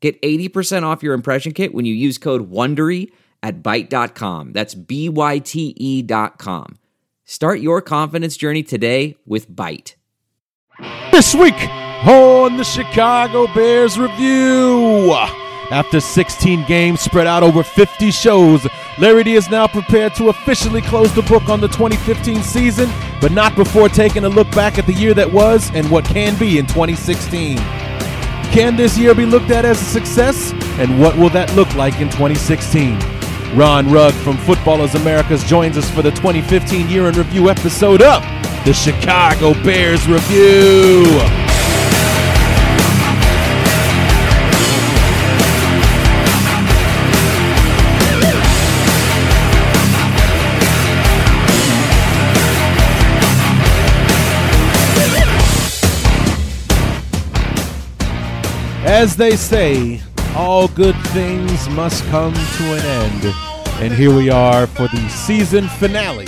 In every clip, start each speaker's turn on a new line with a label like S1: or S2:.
S1: Get 80% off your impression kit when you use code WONDERY at Byte.com. That's B-Y-T-E dot com. Start your confidence journey today with Byte.
S2: This week on the Chicago Bears Review. After 16 games spread out over 50 shows, Larry D is now prepared to officially close the book on the 2015 season, but not before taking a look back at the year that was and what can be in 2016. Can this year be looked at as a success? And what will that look like in 2016? Ron Rugg from Footballers Americas joins us for the 2015 Year in Review episode of the Chicago Bears Review. As they say, all good things must come to an end. And here we are for the season finale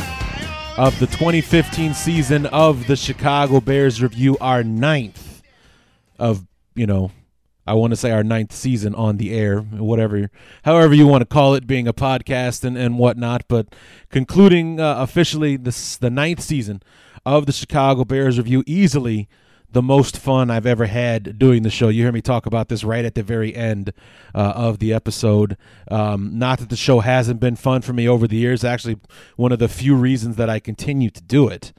S2: of the 2015 season of the Chicago Bears Review, our ninth of, you know, I want to say our ninth season on the air, whatever, however you want to call it, being a podcast and, and whatnot. But concluding uh, officially this, the ninth season of the Chicago Bears Review, easily the most fun I've ever had doing the show. You hear me talk about this right at the very end uh, of the episode. Um, not that the show hasn't been fun for me over the years. Actually, one of the few reasons that I continue to do it.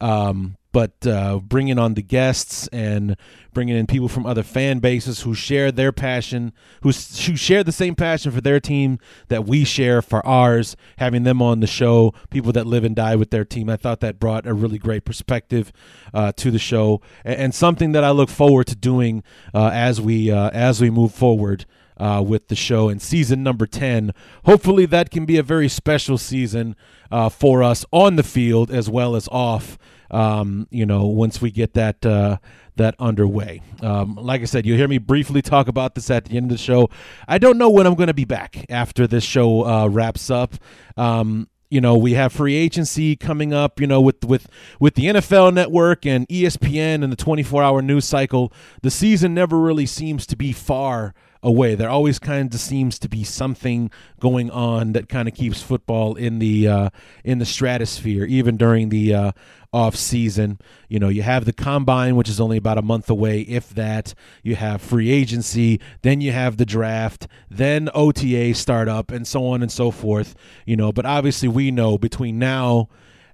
S2: Um, but uh, bringing on the guests and bringing in people from other fan bases who share their passion, who, who share the same passion for their team that we share for ours, having them on the show, people that live and die with their team. I thought that brought a really great perspective uh, to the show and, and, something that I look forward to doing uh, as we uh, as we move forward. Uh, with the show in season number 10. Hopefully, that can be a very special season uh, for us on the field as well as off um, you know, once we get that uh, that underway. Um, like I said, you'll hear me briefly talk about this at the end of the show. I don't know when I'm going to be back after this show uh, wraps up. Um, you know, we have free agency coming up. You know, with with with the NFL Network and ESPN and the 24-hour news cycle, the season never really seems to be far away. There always kind of seems to be something going on that kind of keeps football in the uh, in the stratosphere, even during the uh, off season. You know, you have the combine, which is only about a month away, if that. You have free agency, then you have the draft, then OTA start up, and so on and so forth. You know, but obviously we know between now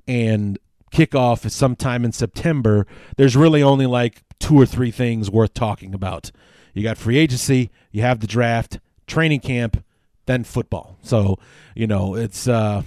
S2: and kickoff is sometime in September, there's really only like two or three things worth talking about. You got free agency, you have the draft, training camp, then football. So, you know, it's uh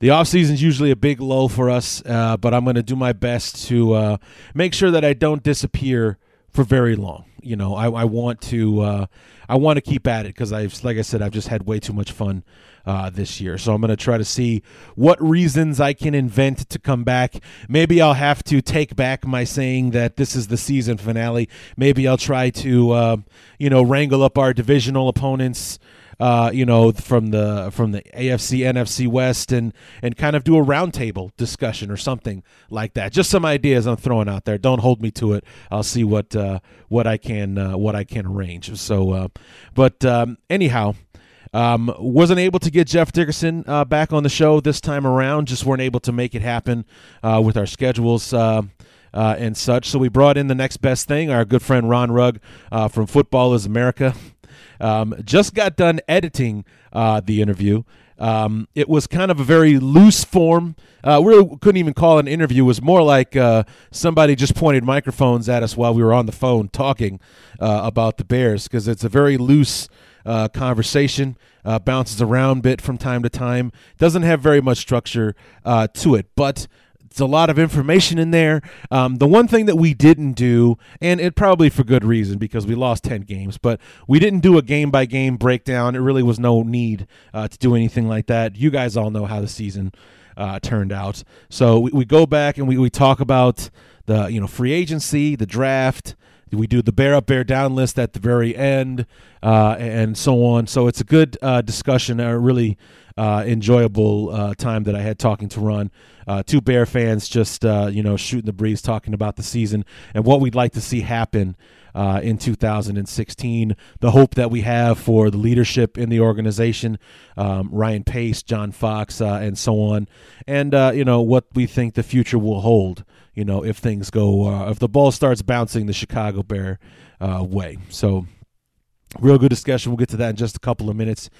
S2: the off season is usually a big lull for us, uh, but I'm going to do my best to uh, make sure that I don't disappear for very long. You know, I, I want to uh, I want to keep at it because I've like I said I've just had way too much fun uh, this year. So I'm going to try to see what reasons I can invent to come back. Maybe I'll have to take back my saying that this is the season finale. Maybe I'll try to uh, you know wrangle up our divisional opponents uh, you know, from the from the AFC, NFC West, and and kind of do a roundtable discussion or something like that. Just some ideas I'm throwing out there. Don't hold me to it. I'll see what uh, what I can uh, what I can arrange. So, uh, but um, anyhow. Um, wasn't able to get Jeff Dickerson uh, back on the show this time around. Just weren't able to make it happen uh, with our schedules. Uh, uh, and such. So we brought in the next best thing, our good friend Ron Rugg uh, from Footballers America. Um, just got done editing uh, the interview. Um, it was kind of a very loose form. Uh, we really couldn't even call an interview. It was more like uh, somebody just pointed microphones at us while we were on the phone talking uh, about the Bears because it's a very loose uh, conversation. Uh, bounces around a bit from time to time. Doesn't have very much structure uh, to it, but it's a lot of information in there. Um, the one thing that we didn't do, and it probably for good reason because we lost 10 games, but we didn't do a game by game breakdown. It really was no need uh, to do anything like that. You guys all know how the season uh, turned out. So we, we go back and we, we talk about the you know free agency, the draft. We do the bear up, bear down list at the very end, uh, and so on. So it's a good uh, discussion, a really uh, enjoyable uh, time that I had talking to Ron. Uh, two Bear fans just uh, you know shooting the breeze, talking about the season and what we'd like to see happen uh, in 2016. The hope that we have for the leadership in the organization, um, Ryan Pace, John Fox, uh, and so on, and you know what we think the future will hold you know, if things go, if the ball starts bouncing the Chicago Bear way. So, real good discussion. We'll get to that in just a couple of minutes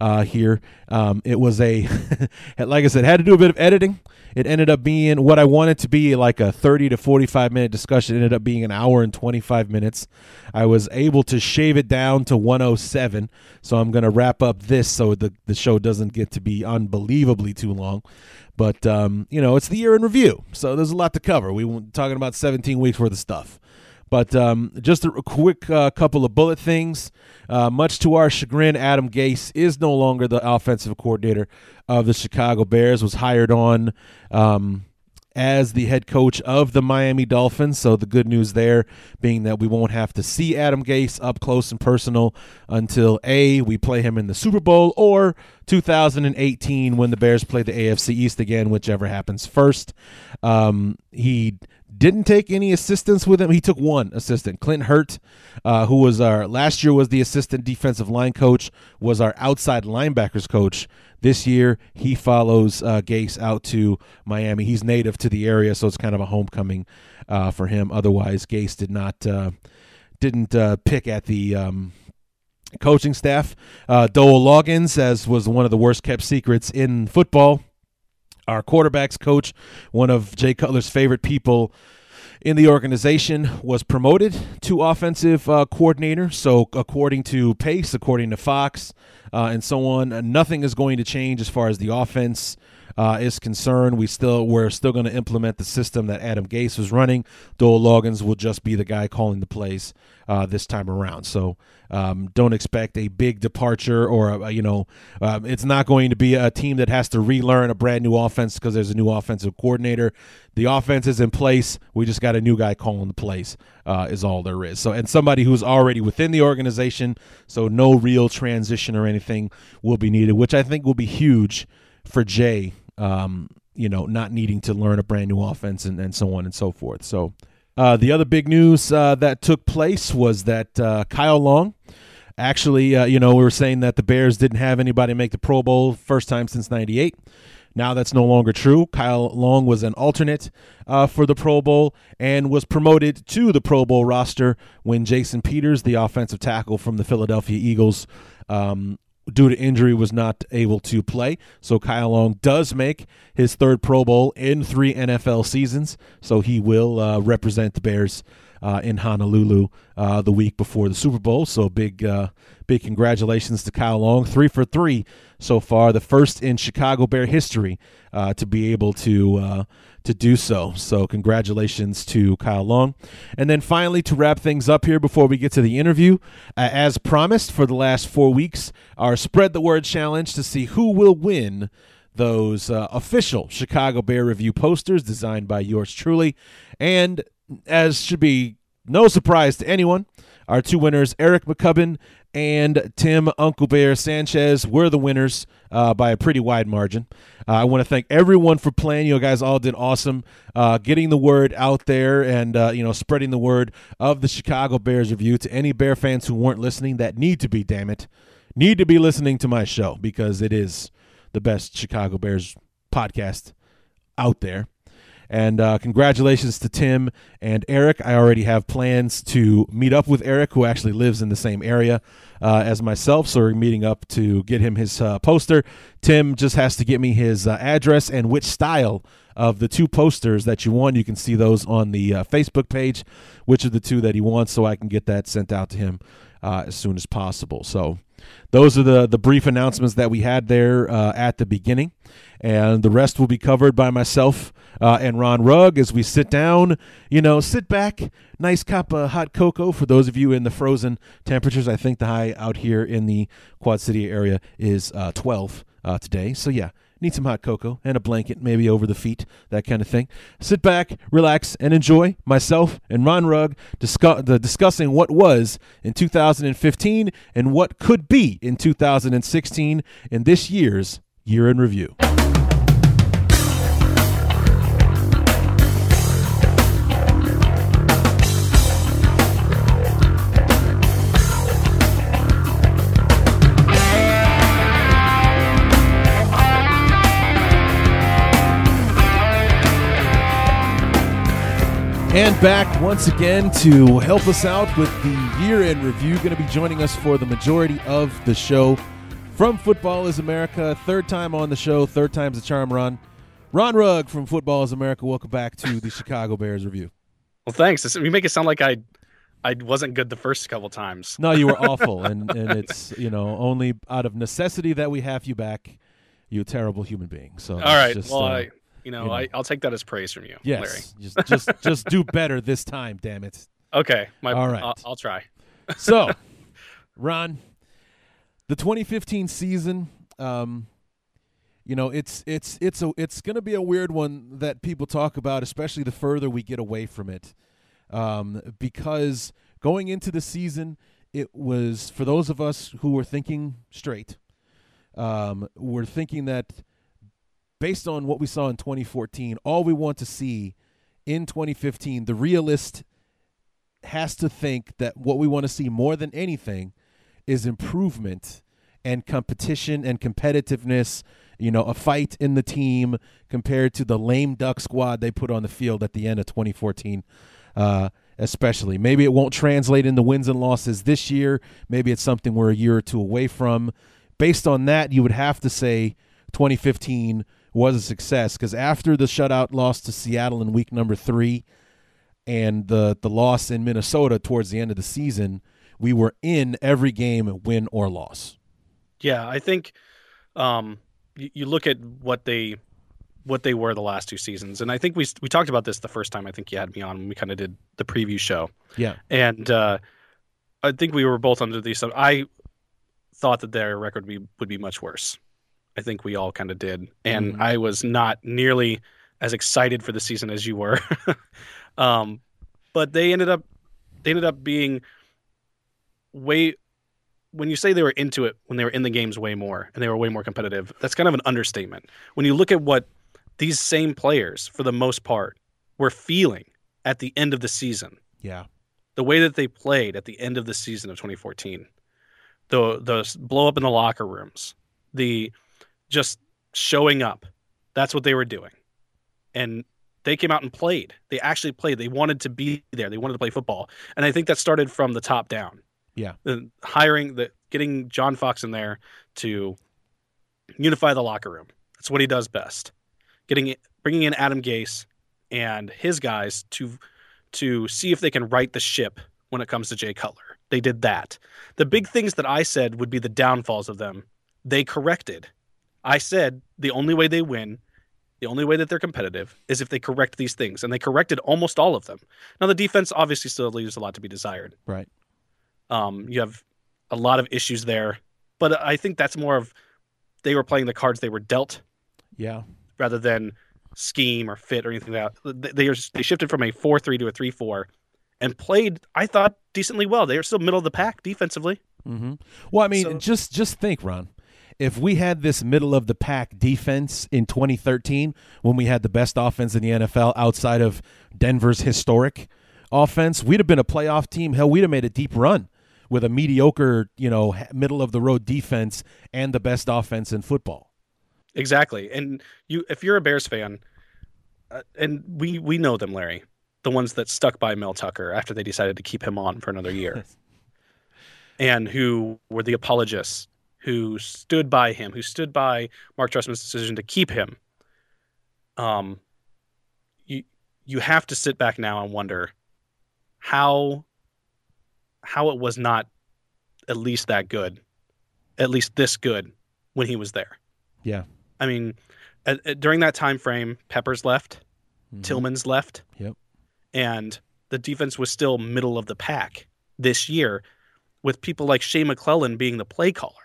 S2: uh, here. Um, it was a, like I said, had to do a bit of editing. It ended up being what I wanted to be like a 30 to 45 minute discussion. It ended up being an hour and 25 minutes. I was able to shave it down to 107. So I'm going to wrap up this so the, the show doesn't get to be unbelievably too long. But um, you know, it's the year in review, so there's a lot to cover. We were talking about 17 weeks worth of stuff. But um, just a quick uh, couple of bullet things. Uh, much to our chagrin, Adam Gase is no longer the offensive coordinator of the Chicago Bears. Was hired on um, as the head coach of the Miami Dolphins. So the good news there being that we won't have to see Adam Gase up close and personal until A, we play him in the Super Bowl, or 2018 when the Bears play the AFC East again, whichever happens first. Um, he didn't take any assistance with him. He took one assistant, Clint Hurtt, uh, who was our last year was the assistant defensive line coach, was our outside linebackers coach. This year, he follows uh, Gase out to Miami. He's native to the area, so it's kind of a homecoming uh, for him. Otherwise, Gase did not uh, didn't uh, pick at the. Um, coaching staff, uh, Dowell Loggains, as was one of the worst kept secrets in football, our quarterbacks coach, one of Jay Cutler's favorite people in the organization, was promoted to offensive uh, coordinator. So, according to Pace, according to Fox, uh, and so on. Uh, nothing is going to change as far as the offense uh, is concerned. We still we're still going to implement the system that Adam Gase was running. Dowell Loggains will just be the guy calling the plays uh, this time around. So um, don't expect a big departure or a, you know um, it's not going to be a team that has to relearn a brand new offense because there's a new offensive coordinator. The offense is in place. We just got a new guy calling the plays. Uh, is all there is. So and somebody who's already within the organization. So no real transition or anything will be needed, which I think will be huge for Jay um, you know, not needing to learn a brand new offense and, and so on and so forth. So uh, the other big news uh, that took place was that uh, Kyle Long, actually, uh, you know, we were saying that the Bears didn't have anybody make the Pro Bowl first time since '98. Now that's no longer true. Kyle Long was an alternate uh, for the Pro Bowl and was promoted to the Pro Bowl roster when Jason Peters, the offensive tackle from the Philadelphia Eagles, um, due to injury was not able to play. So Kyle Long does make his third Pro Bowl in three NFL seasons. So he will uh, represent the Bears uh, in Honolulu uh, the week before the Super Bowl. So big, uh, big congratulations to Kyle Long, three for three so far, the first in Chicago Bear history uh, to be able to uh, to do so. So congratulations to Kyle Long, and then finally to wrap things up here before we get to the interview, uh, as promised for the last four weeks, our spread the word challenge to see who will win those uh, official Chicago Bear Review posters designed by yours truly. And as should be no surprise to anyone, our two winners, Eric McCubbin and Tim Uncle Bear Sanchez, were the winners uh, by a pretty wide margin. Uh, I want to thank everyone for playing. You guys all did awesome, uh, getting the word out there and uh, you know spreading the word of the Chicago Bears review to any Bear fans who weren't listening. That need to be, damn it, need to be listening to my show because it is the best Chicago Bears podcast out there. And uh, congratulations to Tim and Eric. I already have plans to meet up with Eric, who actually lives in the same area uh, as myself. So we're meeting up to get him his uh, poster. Tim just has to get me his uh, address and which style of the two posters that you want. You can see those on the uh, Facebook page, which are the two that he wants, so I can get that sent out to him uh, as soon as possible. So those are the the brief announcements that we had there uh, at the beginning, and the rest will be covered by myself uh, and Ron Rugg as we sit down. You know, sit back, nice cup of hot cocoa for those of you in the frozen temperatures. I think the high out here in the Quad City area is uh, 12 uh, today. So yeah, need some hot cocoa and a blanket, maybe over the feet, that kind of thing. Sit back, relax, and enjoy myself and Ron Rugg discuss, the, discussing what was in 2015 and what could be in 2016 in this year's year in review. And back once again to help us out with the year in review. Going to be joining us for the majority of the show from Football is America. Third time on the show, third time's the charm, Ron. Ron Rugg from Football is America. Welcome back to the Chicago Bears review.
S3: Well, thanks. You make it sound like I I wasn't good the first couple times.
S2: No, you were awful, and and it's you know only out of necessity that we have you back. You a terrible human being. So
S3: all right. Just, well, uh, I you know, you know. I, will take that as praise from you,
S2: yes,
S3: Larry.
S2: Just just just do better this time, damn it.
S3: Okay. My, All right. I'll, I'll try.
S2: so, Ron, the 2015 season, um, you know, it's it's it's a it's going to be a weird one that people talk about, especially the further we get away from it, um, because going into the season, it was for those of us who were thinking straight. Um, we're thinking that based on what we saw in 2014, all we want to see in 2015, the realist has to think that what we want to see more than anything is improvement and competition and competitiveness, you know, a fight in the team compared to the lame duck squad they put on the field at the end of 2014. Uh, especially. Maybe it won't translate into wins and losses this year. Maybe it's something we're a year or two away from. Based on that, you would have to say 2015 was a success because after the shutout loss to Seattle in week number three and the the loss in Minnesota towards the end of the season, we were in every game, win or loss.
S3: Yeah, I think um, you, you look at what they what they were the last two seasons, and I think we we talked about this the first time I think you had me on when we kind of did the preview show.
S2: Yeah,
S3: and uh, I think we were both under the. So I thought that their record would be, would be much worse. I think we all kind of did. And mm-hmm. I was not nearly as excited for the season as you were. um, but they ended up they ended up being way when you say they were into it when they were in the games way more and they were way more competitive that's kind of an understatement when you look at what these same players for the most part were feeling at the end of the season
S2: yeah
S3: the way that they played at the end of the season of 2014 the the blow up in the locker rooms the just showing up. That's what they were doing. And they came out and played. They actually played. They wanted to be there. They wanted to play football. And I think that started from the top down.
S2: Yeah.
S3: The hiring the getting John Fox in there to unify the locker room. That's what he does best. Getting bringing in Adam Gase and his guys to to see if they can right the ship when it comes to Jay Cutler. They did that. The big things that I said would be the downfalls of them, they corrected I said the only way they win, the only way that they're competitive is if they correct these things, and they corrected almost all of them. Now the defense obviously still leaves a lot to be desired.
S2: Right.
S3: Um, you have a lot of issues there, but I think that's more of they were playing the cards they were dealt.
S2: Yeah.
S3: Rather than scheme or fit or anything like that. They they shifted from a four three to a three four, and played I thought decently well. They are still middle of the pack defensively.
S2: Mm-hmm. Well, I mean, so, just just think, Ron if we had this middle of the pack defense in 2013 when we had the best offense in the NFL outside of Denver's historic offense, we'd have been a playoff team. Hell, we'd have made a deep run with a mediocre, you know, middle of the road defense and the best offense in football.
S3: Exactly. And you if you're a Bears fan, uh, and we we know them, Larry, the ones that stuck by Mel Tucker after they decided to keep him on for another year. and who were the apologists who stood by him, who stood by Mark Trestman's decision to keep him. Um, you you have to sit back now and wonder how how it was not at least that good at least this good when he was there.
S2: Yeah.
S3: I mean, at, at- during that time frame, Peppers left,
S2: Mhm.
S3: Tillman's left.
S2: Yep.
S3: And the defense was still middle of the pack this year with people like Shea McClellin being the play caller.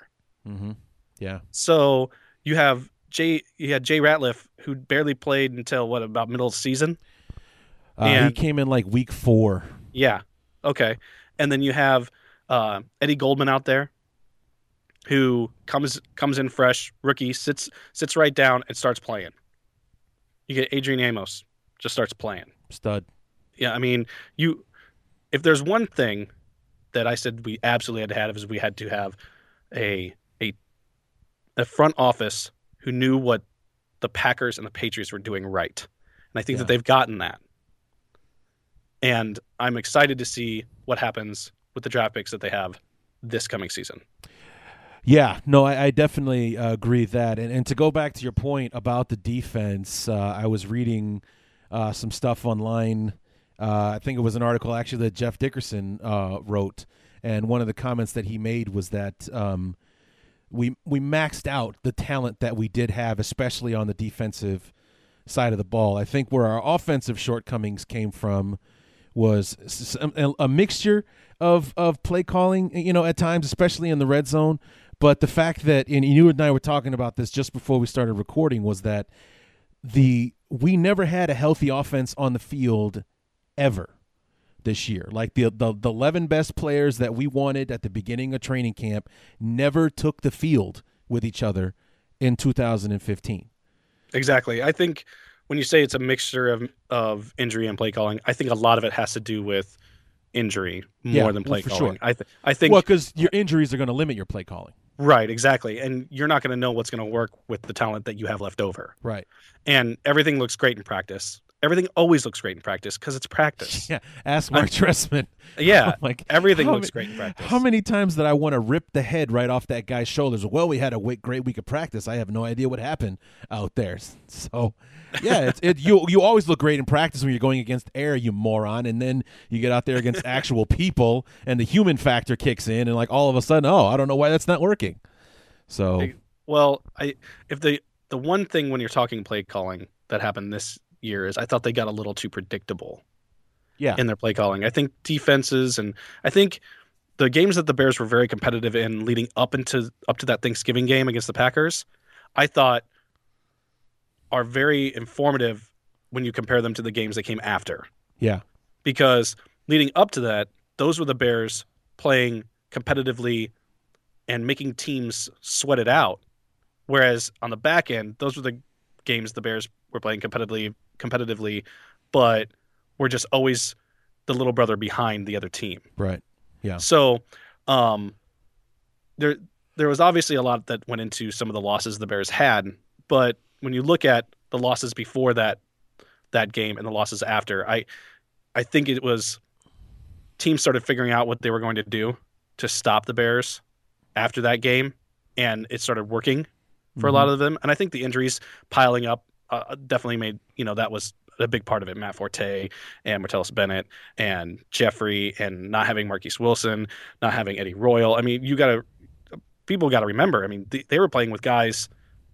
S2: Mhm. Yeah.
S3: So you have Jay you had Jay Ratliff who barely played until what about middle of the season?
S2: Uh, he came in like week four.
S3: Yeah. Okay. And then you have uh, Eddie Goldman out there who comes comes in fresh, rookie, sits sits right down and starts playing. You get Adrian Amos just starts playing.
S2: Stud.
S3: Yeah, I mean, you if there's one thing that I said we absolutely had to have is we had to have a a front office who knew what the Packers and the Patriots were doing right. And I think
S2: Yeah.
S3: that they've gotten that. And I'm excited to see what happens with the draft picks that they have this coming season.
S2: Yeah, no, I, I definitely uh, agree with that. And, and to go back to your point about the defense, uh, I was reading uh, some stuff online. Uh, I think it was an article actually that Jeff Dickerson uh, wrote, and one of the comments that he made was that um, we we maxed out the talent that we did have, especially on the defensive side of the ball. I think where our offensive shortcomings came from was um, a mixture of of play calling, you know, at times, especially in the red zone. But the fact that, and you and I were talking about this just before we started recording, was that the we never had a healthy offense on the field ever this year. Like the, the the eleven best players that we wanted at the beginning of training camp never took the field with each other in 2015.
S3: Exactly. I think when you say it's a mixture of of injury and play calling, I think a lot of it has to do with injury more
S2: Yeah,
S3: than play
S2: for
S3: calling.
S2: sure.
S3: I th- I think
S2: well, because your injuries are going to limit your play calling.
S3: right, exactly. And you're not going to know what's going to work with the talent that you have left over.
S2: Right.
S3: And everything looks great in practice. Everything always looks great in practice because it's practice.
S2: Yeah. Ask Mark Trestman.
S3: Yeah.
S2: like
S3: Everything looks
S2: ma-
S3: great in practice.
S2: How many times did I want to rip the head right off that guy's shoulders? Well, we had a great week of practice. I have no idea what happened out there. So, yeah, it's, it you you always look great in practice when you're going against air, you moron, and then you get out there against actual people, and the human factor kicks in, and like all of a sudden, oh, I don't know why that's not working. So,
S3: Well, I if the the one thing when you're talking play calling that happened this year is I thought they got a little too predictable
S2: yeah,
S3: in their play calling. I think defenses and I think the games that the Bears were very competitive in leading up into up to that Thanksgiving game against the Packers, I thought are very informative when you compare them to the games that came after.
S2: yeah,
S3: Because leading up to that, those were the Bears playing competitively and making teams sweat it out. Whereas on the back end, those were the games the Bears were playing competitively competitively, but were just always the little brother behind the other team.
S2: right, Yeah.
S3: So, um, there there was obviously a lot that went into some of the losses the Bears had, but when you look at the losses before that that game and the losses after, I I think it was teams started figuring out what they were going to do to stop the Bears after that game, and it started working for a lot of them. And I think the injuries piling up uh, definitely made you know that was a big part of it. Matt Forte and Martellus Bennett and Jeffery and not having Marquess Wilson, not having Eddie Royal. I mean, you got to people got to remember. I mean, they, they were playing with guys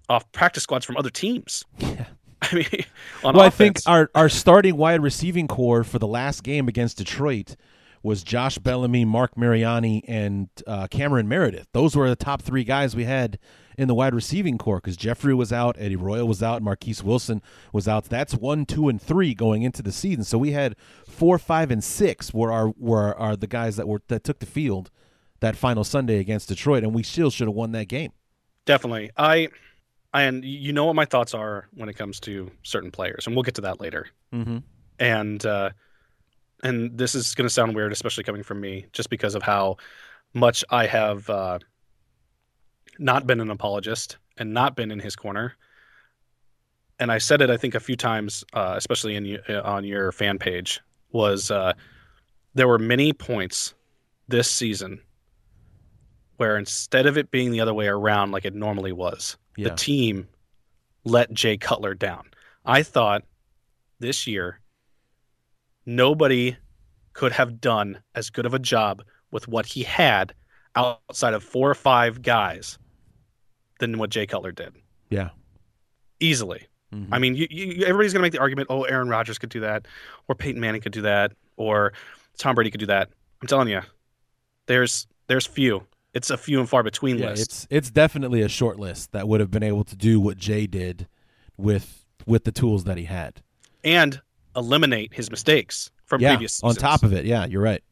S3: off practice squads from other teams.
S2: Yeah.
S3: I mean, on
S2: well, I think our our starting wide receiving core for the last game against Detroit was Josh Bellamy, Marc Mariani, and uh, Cameron Meredith. Those were the top three guys we had in the wide receiving core because Jeffery was out, Eddie Royal was out, Marquess Wilson was out. That's one, two, and three going into the season. So we had four, five, and six were our were are the guys that were that took the field that final Sunday against Detroit, and we still should have won that game.
S3: definitely. I and you know what my thoughts are when it comes to certain players, and we'll get to that later.
S2: Mm-hmm.
S3: and uh, and this is going to sound weird, especially coming from me, just because of how much I have uh, not been an apologist and not been in his corner. And I said it, I think, a few times, uh, especially in on your fan page, was uh, there were many points this season where instead of it being the other way around like it normally was,
S2: Yeah.
S3: the team let Jay Cutler down. I thought this year nobody could have done as good of a job with what he had outside of four or five guys than what Jay Cutler did.
S2: Yeah.
S3: Easily.
S2: Mm-hmm.
S3: I mean, you, you, everybody's going to make the argument, oh, Aaron Rodgers could do that, or Peyton Manning could do that, or Tom Brady could do that. I'm telling you, there's there's few. It's a few and far between
S2: yeah,
S3: list.
S2: it's it's definitely a short list that would have been able to do what Jay did with with the tools that he had.
S3: And eliminate his mistakes from
S2: yeah,
S3: previous
S2: on top of it, yeah, you're right.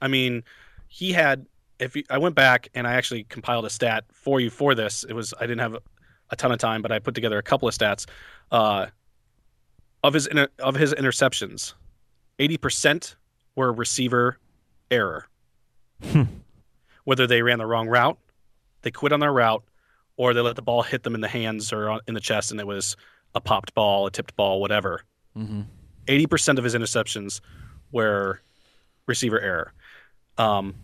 S3: I mean, he had. If you, I went back and I actually compiled a stat for you for this, it was I didn't have a ton of time, but I put together a couple of stats uh, of his inter, of his interceptions. Eighty percent were receiver error,
S2: Hmm.
S3: whether they ran the wrong route, they quit on their route, or they let the ball hit them in the hands or in the chest, and it was a popped ball, a tipped ball, whatever.
S2: Mm-hmm.
S3: 80% of his interceptions were receiver error. Um,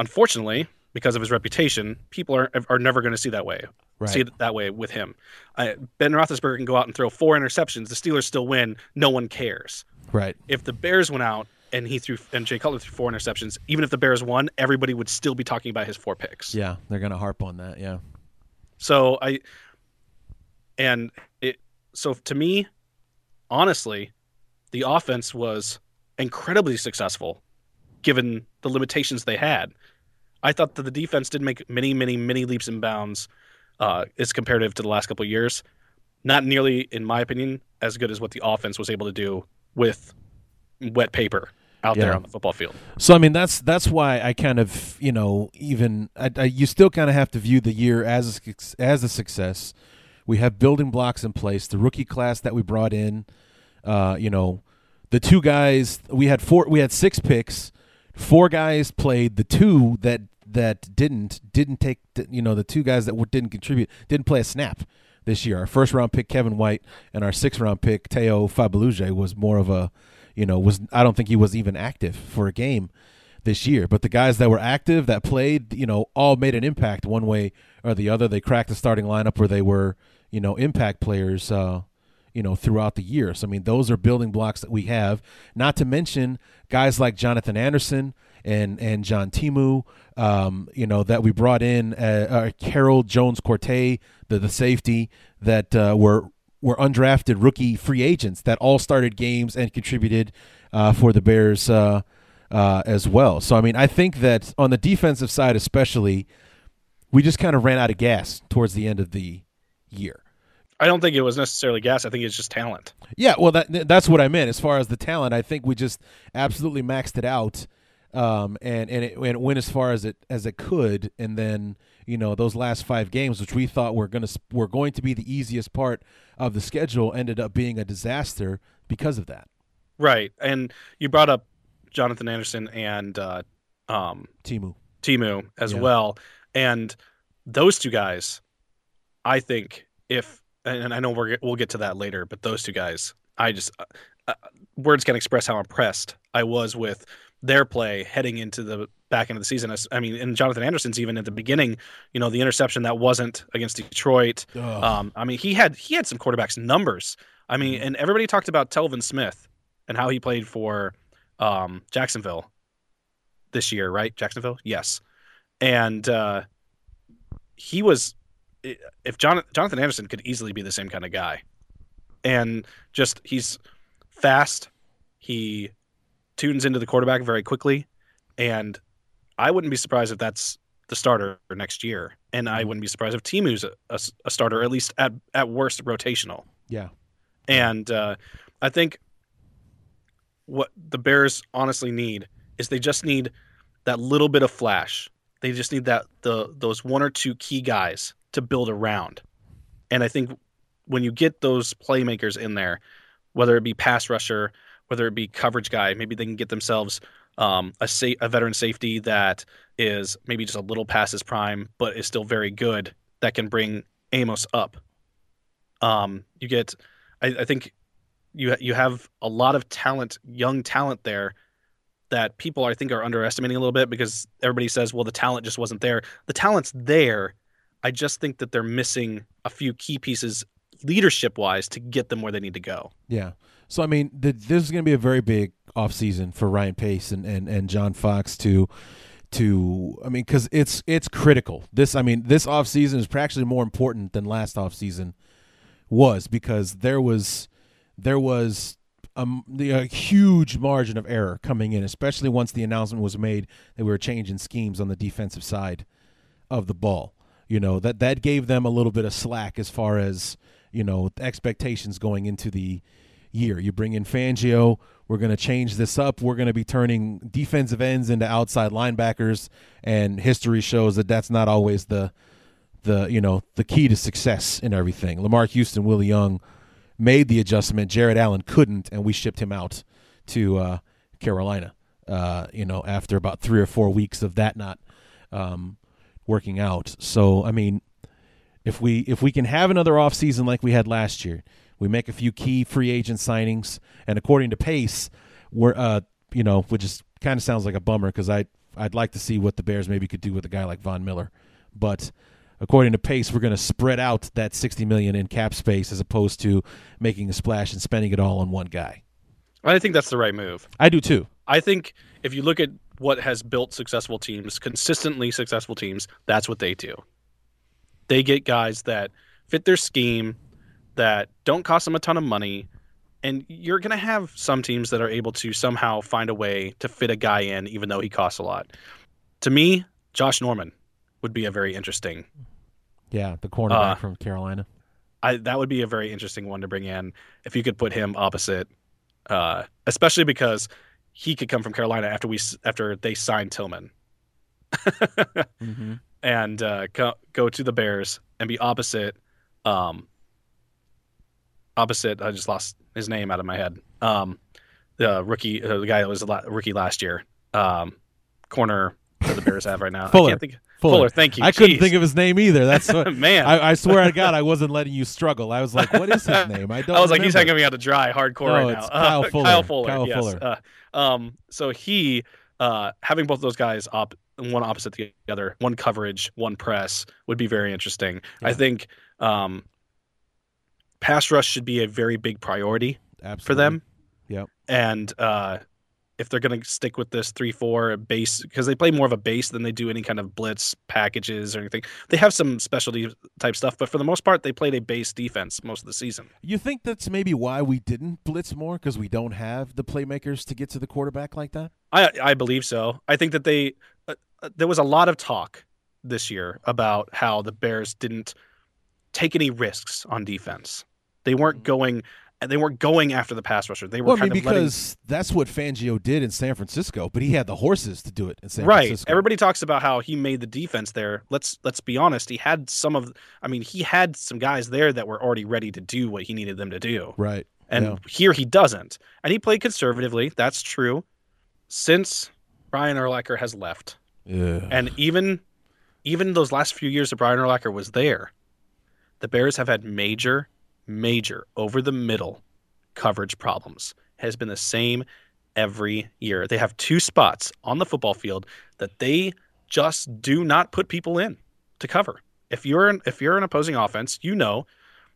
S3: unfortunately, because of his reputation, people are are never going to see that way.
S2: Right.
S3: See it that way with him. Uh, ben Roethlisberger can go out and throw four interceptions. The Steelers still win. No one cares.
S2: Right.
S3: If the Bears went out and he threw and Jay Cutler threw four interceptions, even if the Bears won, everybody would still be talking about his four picks.
S2: Yeah, they're gonna harp on that. Yeah.
S3: So I and it so to me, honestly, the offense was incredibly successful given the limitations they had. I thought that the defense did make many, many, many leaps and bounds uh, as comparative to the last couple of years. Not nearly, in my opinion, as good as what the offense was able to do with wet paper out there on the football field.
S2: So I mean that's that's why I kind of you know even I, I, you still kind of have to view the year as a, as a success. We have building blocks in place. The rookie class that we brought in, uh, you know, the two guys we had four we had six picks. Four guys played. The two that that didn't didn't take you know the two guys that didn't contribute didn't play a snap this year. Our first round pick Kevin White and our sixth round pick Tayo Fabuluje was more of a you know was I don't think he was even active for a game this year. But the guys that were active that played, you know, all made an impact one way or the other. They cracked the starting lineup where they were, you know, impact players, uh, you know, throughout the year. So I mean, those are building blocks that we have. Not to mention guys like Jonathan Anderson and and John Timu, um, you know, that we brought in, uh, uh, Harold Jones-Quartey, the the safety that uh, were were undrafted rookie free agents that all started games and contributed uh, for the Bears uh, uh, as well. So I mean, I think that on the defensive side, especially, we just kind of ran out of gas towards the end of the year.
S3: I don't think it was necessarily gas. I think it's just talent.
S2: Yeah, well, that that's what I meant as far as the talent. I think we just absolutely maxed it out, um, and and it, and it went as far as it as it could, and then you know those last five games, which we thought were gonna were going to be the easiest part of the schedule, ended up being a disaster because of that.
S3: Right. And you brought up Jonathan Anderson and uh, um,
S2: Timu,
S3: Timu as
S2: Yeah.
S3: well. And those two guys, I think, if, and I know we're, we'll get to that later, but those two guys, I just, uh, uh, words can't express how impressed I was with their play heading into the back end of the season. I mean, and Jonathan Anderson's even at the beginning, you know, the interception that wasn't against Detroit. Um, I mean, he had he had some quarterbacks numbers. I mean, and everybody talked about Telvin Smith and how he played for um, Jacksonville this year, right? Jacksonville, yes. And uh, he was, if John, Jonathan Anderson could easily be the same kind of guy, and just he's fast. He tunes into the quarterback very quickly, and I wouldn't be surprised if that's the starter next year. And I wouldn't be surprised if Timu's a, a, a starter, at least at at worst rotational.
S2: yeah,
S3: And uh, I think what the Bears honestly need is they just need that little bit of flash. They just need that the those one or two key guys to build around. And I think when you get those playmakers in there, whether it be pass rusher, whether it be coverage guy, maybe they can get themselves um, a sa- a veteran safety that is maybe just a little past his prime, but is still very good. That can bring Amos up. Um, you get, I, I think, you you have a lot of talent, young talent there, that people I think are underestimating a little bit because everybody says, well, the talent just wasn't there. The talent's there. I just think that they're missing a few key pieces leadership wise to get them where they need to go.
S2: yeah. So I mean, the, this is going to be a very big offseason for Ryan Pace and, and, and John Fox to to I mean cuz it's it's critical. This I mean this offseason is actually more important than last offseason was because there was there was um, a, a, huge margin of error coming in, especially once the announcement was made that we were changing schemes on the defensive side of the ball. You know that that gave them a little bit of slack as far as you know expectations going into the year. You bring in Fangio, we're going to change this up. We're going to be turning defensive ends into outside linebackers, and history shows that that's not always the the you know the key to success in everything. Lamarr Houston, Willie Young made the adjustment. Jared Allen couldn't, and we shipped him out to uh, Carolina. Uh, you know, after about three or four weeks of that not um, working out. So, I mean, if we if we can have another offseason like we had last year, we make a few key free agent signings, and according to Pace, we're uh, you know, which is kind of sounds like a bummer because I I'd like to see what the Bears maybe could do with a guy like Von Miller, but according to Pace, we're going to spread out that 60 million in cap space as opposed to making a splash and spending it all on one guy.
S3: I think that's the right move.
S2: I do too.
S3: I think if you look at what has built successful teams, consistently successful teams, that's what they do. They get guys that fit their scheme, that don't cost them a ton of money, and you're going to have some teams that are able to somehow find a way to fit a guy in even though he costs a lot. To me, Josh Norman would be a very interesting
S2: yeah, the cornerback uh, from Carolina.
S3: I that would be a very interesting one to bring in if you could put him opposite, uh, especially because he could come from Carolina after we after they signed Tillman, mm-hmm. and uh, go, go to the Bears and be opposite. Um, opposite. I just lost his name out of my head. Um, the rookie, uh, the guy that was a la- rookie last year, um, corner that the Bears have right now.
S2: Fuller.
S3: I can't think. Fuller. Fuller thank you.
S2: I Jeez. couldn't think of his name either. That's what,
S3: man.
S2: I, I, swear to God, I wasn't letting you struggle. I was like, "What is his name?" I don't.
S3: I was
S2: remember.
S3: like, "He's hanging me out to dry, hardcore
S2: no,
S3: right now."
S2: Kyle
S3: uh,
S2: Fuller.
S3: Kyle Fuller.
S2: Kyle
S3: yes.
S2: Fuller.
S3: Uh, um. So he, uh, having both those guys up, one opposite the other, one coverage, one press, would be very interesting. Yeah. I think, um, pass rush should be a very big priority
S2: Absolutely.
S3: for them.
S2: Yep.
S3: And uh, if they're going to stick with this three four base because they play more of a base than they do any kind of blitz packages or anything. They have some specialty type stuff, but for the most part, they played a base defense most of the season.
S2: You think that's maybe why we didn't blitz more because we don't have the playmakers to get to the quarterback like that?
S3: I I believe so. I think that they uh, uh there was a lot of talk this year about how the Bears didn't take any risks on defense. They weren't mm-hmm. going and they weren't going after the pass rusher. They were
S2: well,
S3: kind
S2: I mean,
S3: of
S2: because letting... that's what Fangio did in San Francisco, but he had the horses to do it in San Francisco.
S3: right.
S2: Francisco.
S3: Everybody talks about how he made the defense there. Let's let's be honest. He had some of. I mean, he had some guys there that were already ready to do what he needed them to do.
S2: Right.
S3: And
S2: yeah.
S3: here he doesn't. And he played conservatively. That's true. Since Brian Urlacher has left,
S2: yeah.
S3: and even even those last few years that Brian Urlacher was there, the Bears have had major major over the middle coverage problems. has been the same every year. They have two spots on the football field that they just do not put people in to cover. If you're an, if you're an opposing offense, you know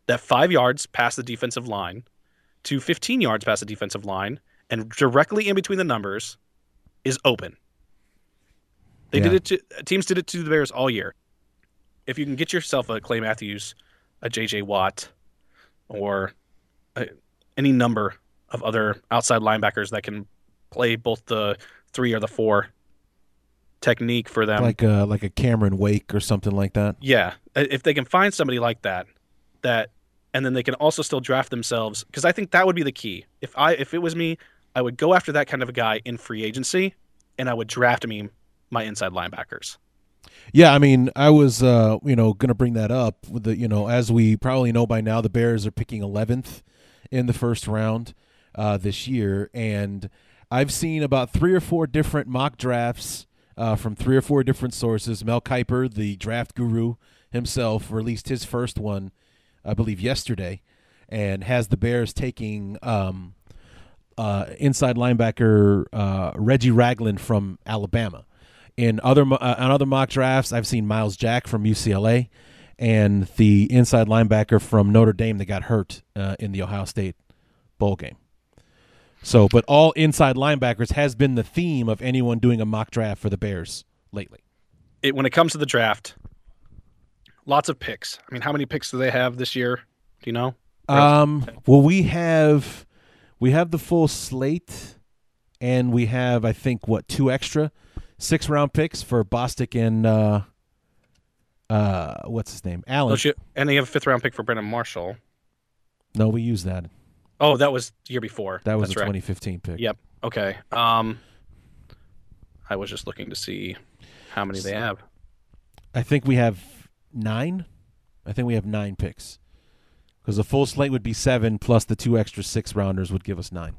S3: that 5 yards past the defensive line to 15 yards past the defensive line and directly in between the numbers is open. They yeah. did it to teams did it to the Bears all year. If you can get yourself a Clay Matthews, a JJ Watt, or a, any number of other outside linebackers that can play both the three or the four technique for them.
S2: Like a like a Cameron Wake or something like that.
S3: Yeah, if they can find somebody like that, that, and then they can also still draft themselves because I think that would be the key. If I if it was me, I would go after that kind of a guy in free agency, and I would draft me my inside linebackers.
S2: Yeah, I mean, I was, uh, you know, going to bring that up. With the, you know, as we probably know by now, the Bears are picking 11th in the first round uh, this year, and I've seen about three or four different mock drafts uh, from three or four different sources. Mel Kiper, the draft guru himself, released his first one, I believe, yesterday, and has the Bears taking um, uh, inside linebacker uh, Reggie Ragland from Alabama. In other uh, on other mock drafts, I've seen Myles Jack from UCLA, and the inside linebacker from Notre Dame that got hurt uh, in the Ohio State bowl game. So, but all inside linebackers has been the theme of anyone doing a mock draft for the Bears lately.
S3: It, when it comes to the draft, lots of picks. I mean, how many picks do they have this year? Do you know?
S2: Um, well, we have we have the full slate, and we have I think what two extra six round picks for Bostic and uh, uh, what's his name, Allen.
S3: You- and they have a fifth round pick for Brandon Marshall.
S2: No, we used that.
S3: Oh, that was the year before.
S2: That was
S3: That's
S2: the
S3: right.
S2: 2015 pick.
S3: Yep. Okay. Um, I was just looking to see how many they have.
S2: I think we have nine. I think we have nine picks because the full slate would be seven plus the two extra six rounders would give us nine.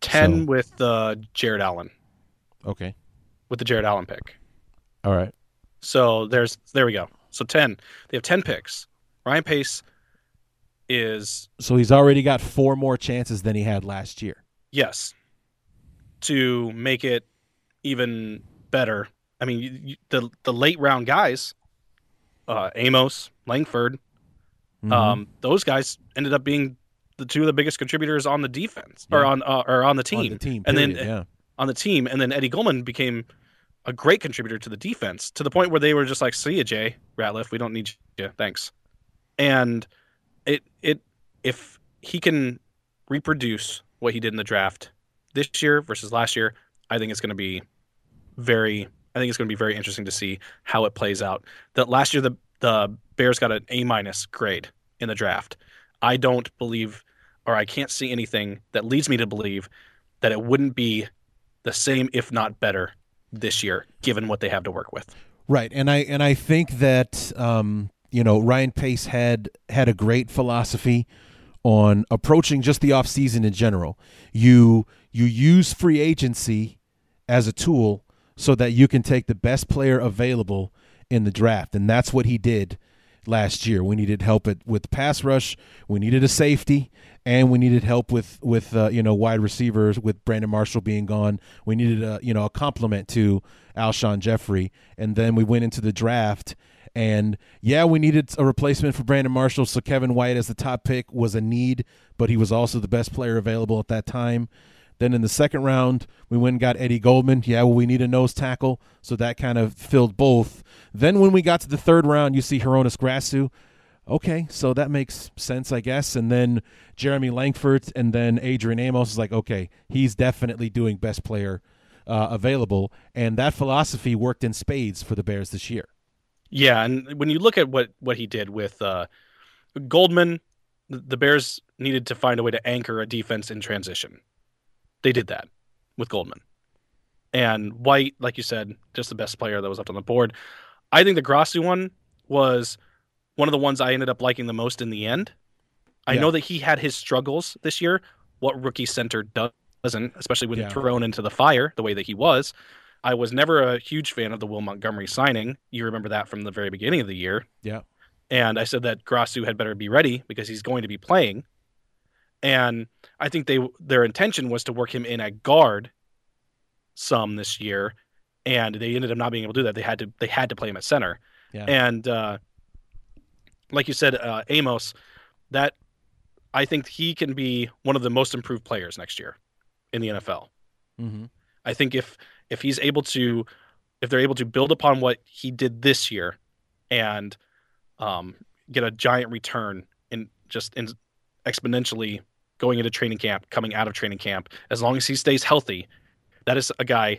S3: Ten
S2: So-
S3: with uh, Jared Allen,
S2: Okay.
S3: with the Jared Allen pick.
S2: All right.
S3: So there's there we go. So ten. They have ten picks. Ryan Pace is
S2: So he's already got four more chances than he had last year.
S3: yes to make it even better. I mean, you, you, the the late round guys, uh, Amos, Langford,
S2: Mhm.
S3: um, those guys ended up being the two of the biggest contributors on the defense or on uh, or on the
S2: On
S3: team.
S2: the team,
S3: and then
S2: yeah.
S3: On the team, and then Eddie Goldman became a great contributor to the defense to the point where they were just like, "See you, Jay Ratliff. We don't need you. Thanks." And it it if he can reproduce what he did in the draft this year versus last year, I think it's going to be very. I think it's going to be very interesting to see how it plays out. That last year the the Bears got an A minus grade in the draft. I don't believe, or I can't see anything that leads me to believe that it wouldn't be the same, if not better, this year, given what they have to work with.
S2: Right, and I and I think that um, you know Ryan Pace had had a great philosophy on approaching just the offseason in general. You you use free agency as a tool so that you can take the best player available in the draft, and that's what he did last year. We needed help at, with pass rush, we needed a safety, and we needed help with with uh, you know wide receivers with Brandon Marshall being gone. We needed a you know a complement to Alshon Jeffery, and then we went into the draft. And yeah, we needed a replacement for Brandon Marshall, so Kevin White as the top pick was a need, but he was also the best player available at that time. Then in the second round, we went and got Eddie Goldman. Yeah, well, we need a nose tackle, so that kind of filled both. Then when we got to the third round, you see Hroniss Grasu. Okay, so that makes sense, I guess. And then Jeremy Langford and then Adrian Amos is like, okay, he's definitely doing best player uh, available. And that philosophy worked in spades for the Bears this year.
S3: Yeah, and when you look at what what he did with uh, Goldman, the Bears needed to find a way to anchor a defense in transition. They did that with Goldman. And White, like you said, just the best player that was left on the board. I think the Grasu one was one of the ones I ended up liking the most in the end. I
S2: Yeah.
S3: know that he had his struggles this year. What rookie center doesn't, especially when
S2: Yeah.
S3: thrown into the fire the way that he was. I was never a huge fan of the Will Montgomery signing. You remember that from the very beginning of the year.
S2: Yeah.
S3: And I said that Grasu had better be ready because he's going to be playing. And I think they their intention was to work him in at guard some this year, and they ended up not being able to do that. They had to they had to play him at center.
S2: Yeah.
S3: And uh, like you said, uh, Amos, that I think he can be one of the most improved players next year in the NFL.
S2: Mm-hmm.
S3: I think if if he's able to if they're able to build upon what he did this year and um, get a giant return in just in exponentially going into training camp, coming out of training camp, as long as he stays healthy, that is a guy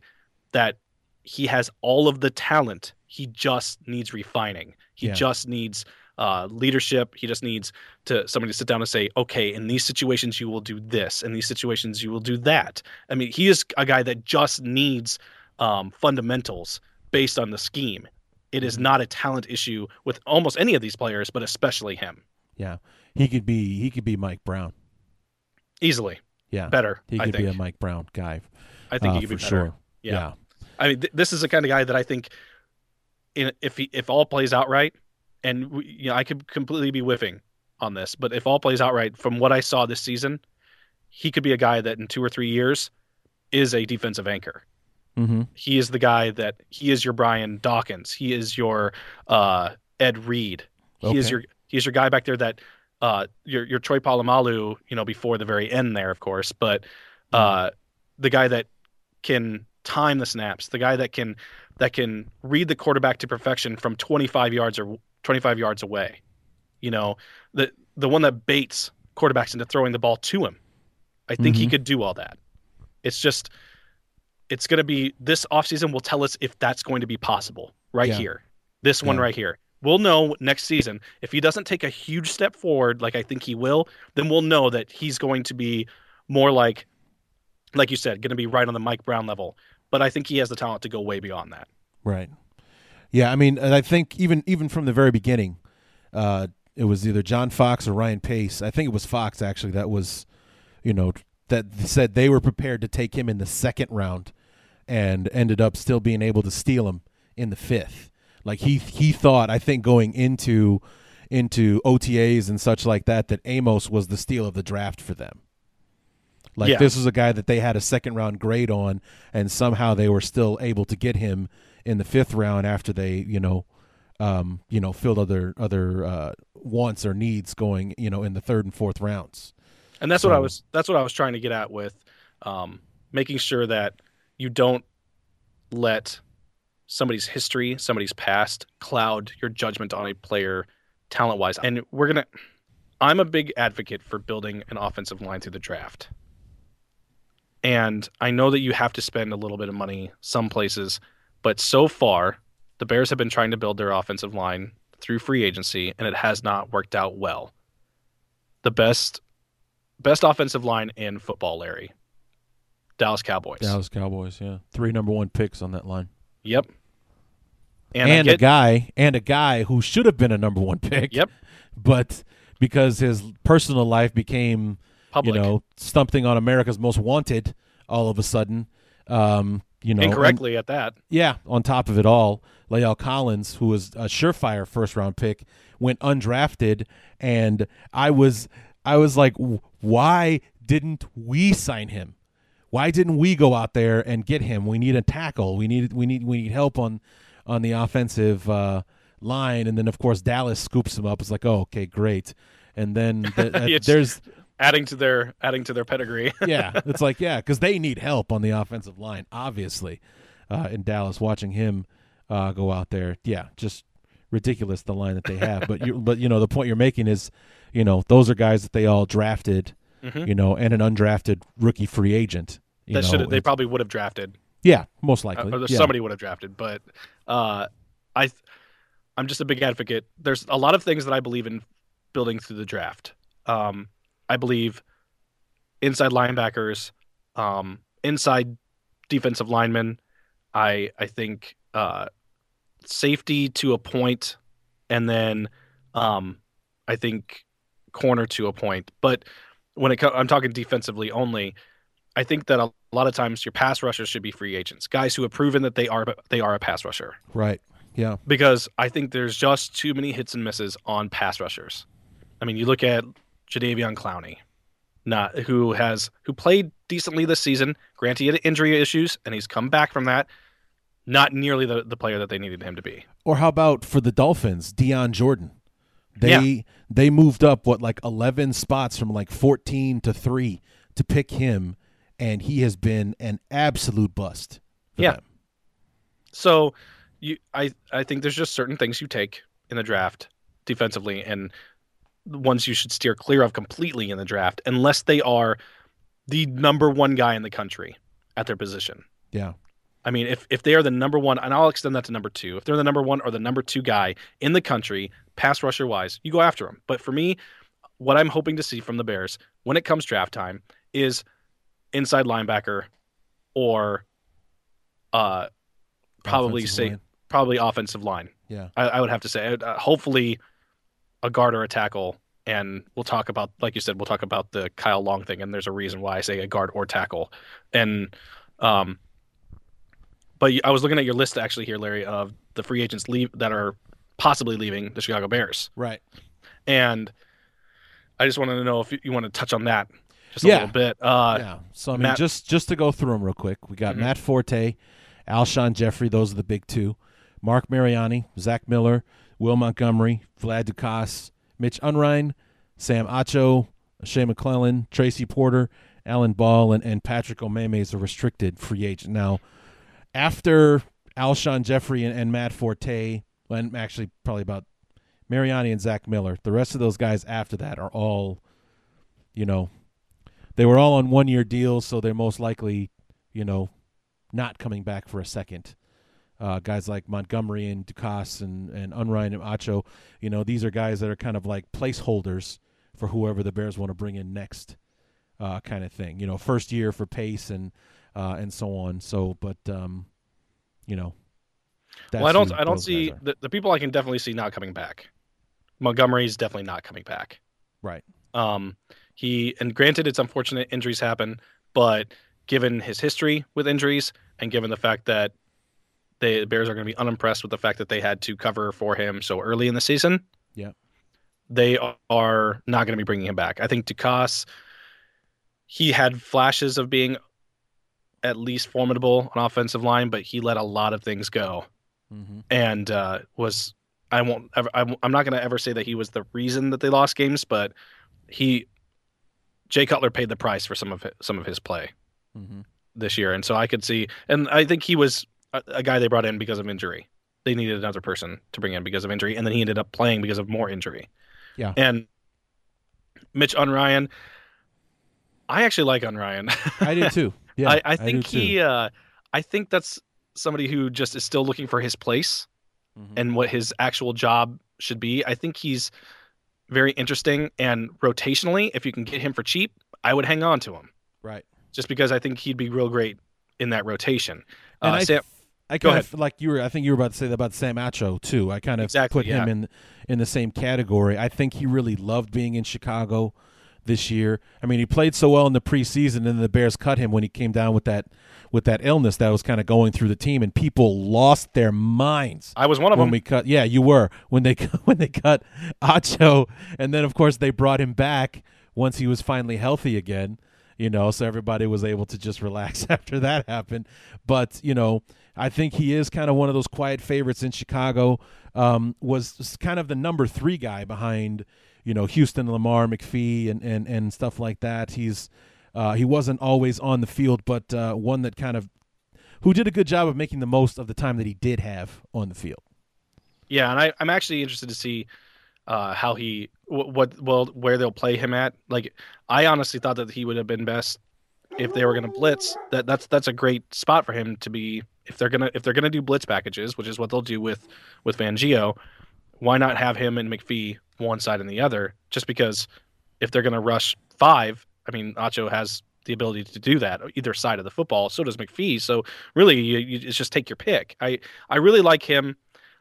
S3: that he has all of the talent. He just needs refining. He
S2: Yeah.
S3: just needs uh, leadership. He just needs to somebody to sit down and say, okay, in these situations you will do this, in these situations you will do that. I mean, he is a guy that just needs um, fundamentals based on the scheme. It is
S2: Mhm.
S3: not a talent issue with almost any of these players, but especially him.
S2: Yeah. He could be he could be Mike Brown.
S3: Easily
S2: Yeah.
S3: better.
S2: He
S3: I
S2: could
S3: think.
S2: be a Mike Brown guy.
S3: I think
S2: uh,
S3: he could be better.
S2: sure.
S3: Yeah.
S2: yeah.
S3: I mean, th- this is the kind of guy that I think, in, if he, if all plays out right, and we- you know, I could completely be whiffing on this, but if all plays out right, from what I saw this season, he could be a guy that in two or three years is a defensive anchor.
S2: Mm-hmm.
S3: He is the guy that he is your Brian Dawkins. He is your uh, Ed Reed. He is your he is your guy back there that uh, your your Troy Polamalu. You know, before the very end there, of course, but uh, the guy that can time the snaps, the guy that can that can read the quarterback to perfection from 25 yards or 25 yards away. You know, the the one that baits quarterbacks into throwing the ball to him. I think he
S2: Mhm.
S3: could do all that. It's just it's going to be this offseason will tell us if that's going to be possible right
S2: Yeah.
S3: here. This one
S2: Yeah.
S3: right here. We'll know next season if he doesn't take a huge step forward like I think he will, then we'll know that he's going to be more like like you said, going to be right on the Mike Brown level. But I think he has the talent to go way beyond that.
S2: Right. Yeah, I mean, and I think even even from the very beginning, uh, it was either John Fox or Ryan Pace. I think it was Fox actually that was, you know, that said they were prepared to take him in the second round, and ended up still being able to steal him in the fifth. Like he he thought, I think going into into OTAs and such like that, that Amos was the steal of the draft for them. Like
S3: Yeah.
S2: this was a guy that they had a second round grade on, and somehow they were still able to get him in the fifth round after they, you know, um, you know, filled other other uh, wants or needs going, you know, in the third and fourth rounds.
S3: And that's what I was that's what I was trying to get at with um, making sure that you don't let somebody's history, somebody's past cloud your judgment on a player talent wise. And we're gonna I'm a big advocate for building an offensive line through the draft. And I know that you have to spend a little bit of money some places, but so far the Bears have been trying to build their offensive line through free agency and it has not worked out well. The best best offensive line in football, Larry. Dallas Cowboys.
S2: Dallas Cowboys, yeah, three number one picks on that line,
S3: Yep.
S2: And,
S3: I
S2: a
S3: get-
S2: guy and a guy who should have been a number one pick.
S3: Yep.
S2: but because his personal life became
S3: public
S2: you know something on America's Most Wanted all of a sudden, um, you know, and-
S3: incorrectly at that.
S2: Yeah, on top of it all, La'el Collins, who was a surefire first round pick, went undrafted, and I was, I was like, why didn't we sign him? Why didn't we go out there and get him? We need a tackle. We need, we need, we need help on, on the offensive uh, line. And then of course Dallas scoops him up. It's like, oh, okay, great. And then th- th- there's
S3: Adding to their adding to their pedigree.
S2: yeah, it's like yeah, because they need help on the offensive line, obviously. Uh, in Dallas, watching him uh, go out there, yeah, just ridiculous the line that they have. but you, but you know, the point you're making is, you know, those are guys that they all drafted,
S3: Mhm.
S2: you know, and an undrafted rookie free agent. You
S3: that should they probably would have drafted.
S2: Yeah, most
S3: Uh,
S2: likely.
S3: or
S2: yeah.
S3: somebody would have drafted, but uh, I, I'm just a big advocate. There's a lot of things that I believe in building through the draft. Um, I believe inside linebackers, um, inside defensive linemen. I I think uh, safety to a point, and then um, I think corner to a point. But when it co- I'm talking defensively only, I think that a lot of times your pass rushers should be free agents, guys who have proven that they are they are a pass rusher.
S2: right. Yeah,
S3: Because I think there's just too many hits and misses on pass rushers. I mean, you look at Jadeveon Clowney, not who has who played decently this season. Granted, he had injury issues, and he's come back from that. Not nearly the, the player that they needed him to be.
S2: or how about for the Dolphins, Dion Jordan? They they moved up what like eleven spots from like fourteen to three to pick him, and he has been an absolute bust. for
S3: Yeah.
S2: them.
S3: So you I I think there's just certain things you take in the draft defensively and ones you should steer clear of completely in the draft unless they are the number one guy in the country at their position.
S2: yeah,
S3: I mean, if if they are the number one, and I'll extend that to number two. If they're the number one or the number two guy in the country, pass rusher wise, you go after them. But for me, what I'm hoping to see from the Bears when it comes draft time is inside linebacker or uh probably
S2: Offensive
S3: say
S2: line.
S3: probably offensive line.
S2: Yeah,
S3: I, I would have to say, uh, hopefully, a guard or a tackle. And we'll talk about, like you said, we'll talk about the Kyle Long thing. And there's a reason why I say a guard or tackle. And, um, but I was looking at your list actually here, Larry, of the free agents leave that are possibly leaving the Chicago Bears.
S2: right.
S3: And I just wanted to know if you, you want to touch on that just a
S2: Yeah.
S3: little bit. Uh,
S2: yeah. So I mean,
S3: Matt-
S2: just just to go through them real quick, we got
S3: Mhm.
S2: Matt Forte, Alshon Jeffery. Those are the big two. Marc Mariani, Zach Miller, Will Montgomery, Vlad Ducasse, Mitch Unrein, Sam Acho, Shea McClellin, Tracy Porter, Alan Ball, and, and Patrick Omameh is a restricted free agent. Now, after Alshon Jeffery and, and Matt Forte, and actually probably about Mariani and Zach Miller, the rest of those guys after that are all, you know, they were all on one year deals, so they're most likely, you know, not coming back for a second. Uh, guys like Montgomery and Ducasse and, and Unrein and Acho, you know, these are guys that are kind of like placeholders for whoever the Bears want to bring in next, uh, kind of thing. You know, first year for Pace and uh, and so on. So, but um, you know,
S3: well, I don't, I don't see the, the people I can definitely see not coming back. Montgomery's definitely not coming back.
S2: Right.
S3: Um, he and granted, it's unfortunate injuries happen, but given his history with injuries and given the fact that the Bears are going to be unimpressed with the fact that they had to cover for him so early in the season.
S2: Yeah.
S3: They are not going to be bringing him back. I think Ducasse, he had flashes of being at least formidable on offensive line, but he let a lot of things go, mm-hmm. and uh, was I won't ever I'm, I'm not going to ever say that he was the reason that they lost games, but he Jay Cutler paid the price for some of his, some of his play mm-hmm. this year, and so I could see, and I think he was a, a guy they brought in because of injury. They needed another person to bring in because of injury, and then he ended up playing because of more injury.
S2: Yeah,
S3: and Mitch Unrein, I actually like Unrein.
S2: I do too. Yeah,
S3: I, I think I he. Uh, I think that's somebody who just is still looking for his place mm-hmm. and what his actual job should be. I think he's very interesting and rotationally. If you can get him for cheap, I would hang on to him.
S2: Right.
S3: Just because I think he'd be real great in that rotation.
S2: And uh, I, Sam, I kind of like you were. I think you were about to say that about Sam Acho too. I kind of
S3: exactly,
S2: put
S3: yeah.
S2: him in in the same category. I think he really loved being in Chicago this year. I mean, he played so well in the preseason, and the Bears cut him when he came down with that with that illness that was kind of going through the team, and people lost their minds.
S3: I was one of
S2: when
S3: them.
S2: we cut. Yeah, you were when they when they cut Acho, and then of course they brought him back once he was finally healthy again. You know, so everybody was able to just relax after that happened. But you know, I think he is kind of one of those quiet favorites in Chicago. Um, was kind of the number three guy behind you know Houston, Lamarr, McPhee, and and and stuff like that. He's uh, he wasn't always on the field, but uh, one that kind of who did a good job of making the most of the time that he did have on the field.
S3: Yeah, and I, I'm actually interested to see uh, how he what well where they'll play him at. Like I honestly thought that he would have been best if they were going to blitz. That that's that's a great spot for him to be if they're gonna if they're gonna do blitz packages, which is what they'll do with with Fangio. Why not have him and McPhee one side and the other, just because if they're going to rush five, I mean, Acho has the ability to do that either side of the football. So does McPhee. So really, you, you just take your pick. I I really like him.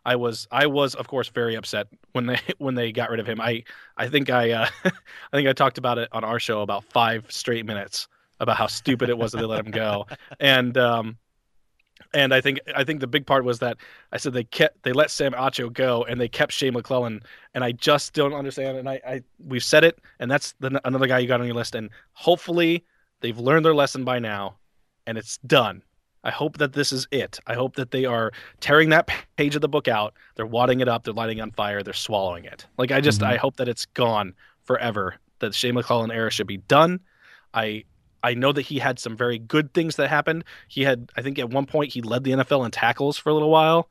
S3: I was I was of course very upset when they when they got rid of him. I I think I uh, I think I talked about it on our show about five straight minutes about how stupid it was that they let him go. And um, and I think I think the big part was that I said they kept they let Sam Acho go and they kept Shea McClellin and I just don't understand and I, I we've said it and that's the, another guy you got on your list and hopefully they've learned their lesson by now and it's done. I hope that this is it. I hope that they are tearing that page of the book out. They're wadding it up. They're lighting on fire. They're swallowing it. Like I just mm-hmm. I hope that it's gone forever. That Shea McClellin era should be done. I I know that he had some very good things that happened. He had, I think, at one point he led the NFL in tackles for a little while,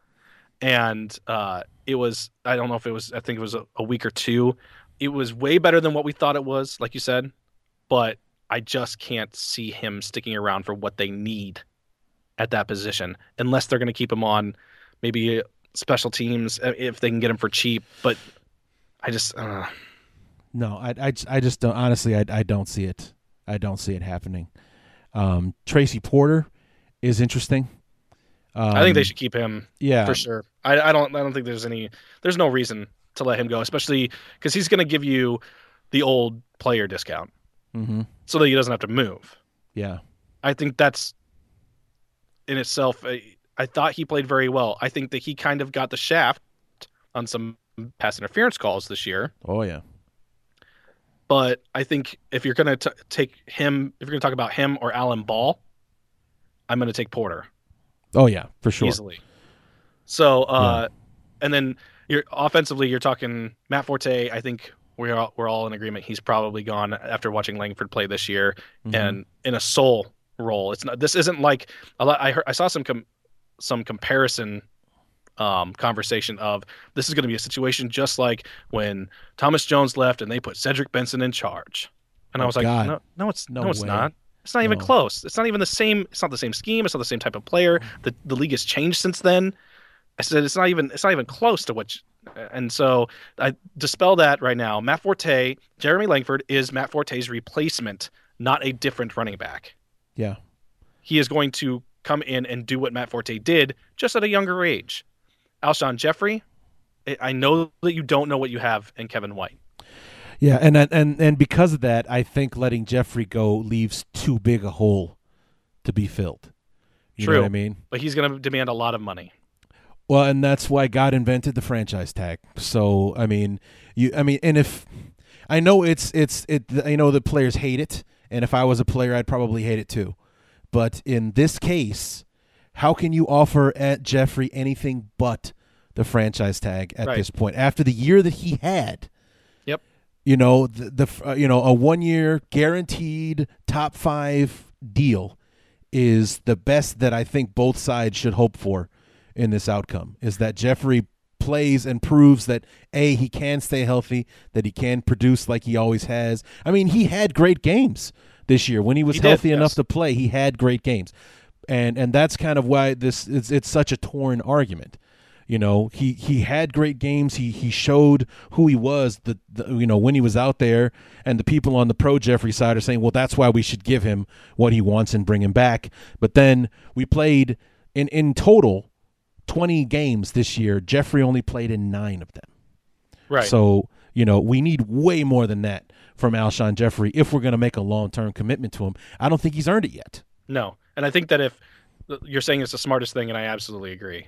S3: and uh, it was I don't know if it was I think it was a, a week or two. It was way better than what we thought it was, like you said, but I just can't see him sticking around for what they need at that position unless they're going to keep him on maybe special teams uh, if they can get him for cheap. But I just uh...
S2: no, I, I, I just don't honestly I, I don't see it. I don't see it happening. Um, Tracy Porter is interesting.
S3: Um, I think they um, should keep him.
S2: Yeah,
S3: for sure. I, I don't. I don't think there's any. There's no reason to let him go, especially because he's going to give you the old player discount,
S2: mm-hmm.
S3: so that he doesn't have to move.
S2: Yeah,
S3: I think that's in itself. I, I thought he played very well. I think that he kind of got the shaft on some pass interference calls this year.
S2: Oh yeah.
S3: But I think if you're going to take him, if you're going to talk about him or Alan Ball, I'm going to take Porter.
S2: Oh yeah, for sure.
S3: Easily. So, uh, yeah. and then you're offensively, you're talking Matt Forte. I think we're all, we're all in agreement. He's probably gone after watching Langford play this year, mm-hmm. and in a sole role. It's not. This isn't like a lot. I heard. I saw some com, some comparison um, conversation of this is going to be a situation just like when Thomas Jones left and they put Cedric Benson in charge. And I
S2: Oh,
S3: was like,
S2: God.
S3: no, no, it's no,
S2: No
S3: it's
S2: way.
S3: not. It's not even close. It's not even the same. It's not the same scheme. It's not the same type of player. The the league has changed since then. I said it's not even it's not even close to what. you- and so I dispel that right now. Matt Forte, Jeremy Langford is Matt Forte's replacement, not a different running back.
S2: Yeah.
S3: He is going to come in and do what Matt Forte did, just at a younger age. Alshon Jeffery, I- I know that you don't know what you have in Kevin White.
S2: Yeah, and and and because of that, I think letting Jeffery go leaves too big a hole to be filled. You know
S3: True.
S2: what I mean?
S3: But he's going to demand a lot of money.
S2: Well, and that's why God invented the franchise tag. So, I mean, you I mean, and if I know it's it's it I know the players hate it, and if I was a player, I'd probably hate it too. But in this case, how can you offer at Jeffery anything but the franchise tag at
S3: Right.
S2: this point after the year that he had?
S3: Yep.
S2: You know, the, the uh, you know, a one year guaranteed top 5 deal is the best that I think both sides should hope for in this outcome is that Jeffery plays and proves that a he can stay healthy, that he can produce like he always has. I mean, he had great games this year when he was
S3: He did,
S2: healthy
S3: yes.
S2: enough to play. He had great games, and and that's kind of why this it's it's such a torn argument. You know, he he had great games. He he showed who he was. The, the you know when he was out there, and the people on the pro Jeffery side are saying, well, that's why we should give him what he wants and bring him back. But then we played in in total twenty games this year. Jeffery only played in nine of them.
S3: Right.
S2: So you know we need way more than that from Alshon Jeffery if we're going to make a long term commitment to him. I don't think he's earned it yet.
S3: No, and I think that if you're saying it's the smartest thing, and I absolutely agree.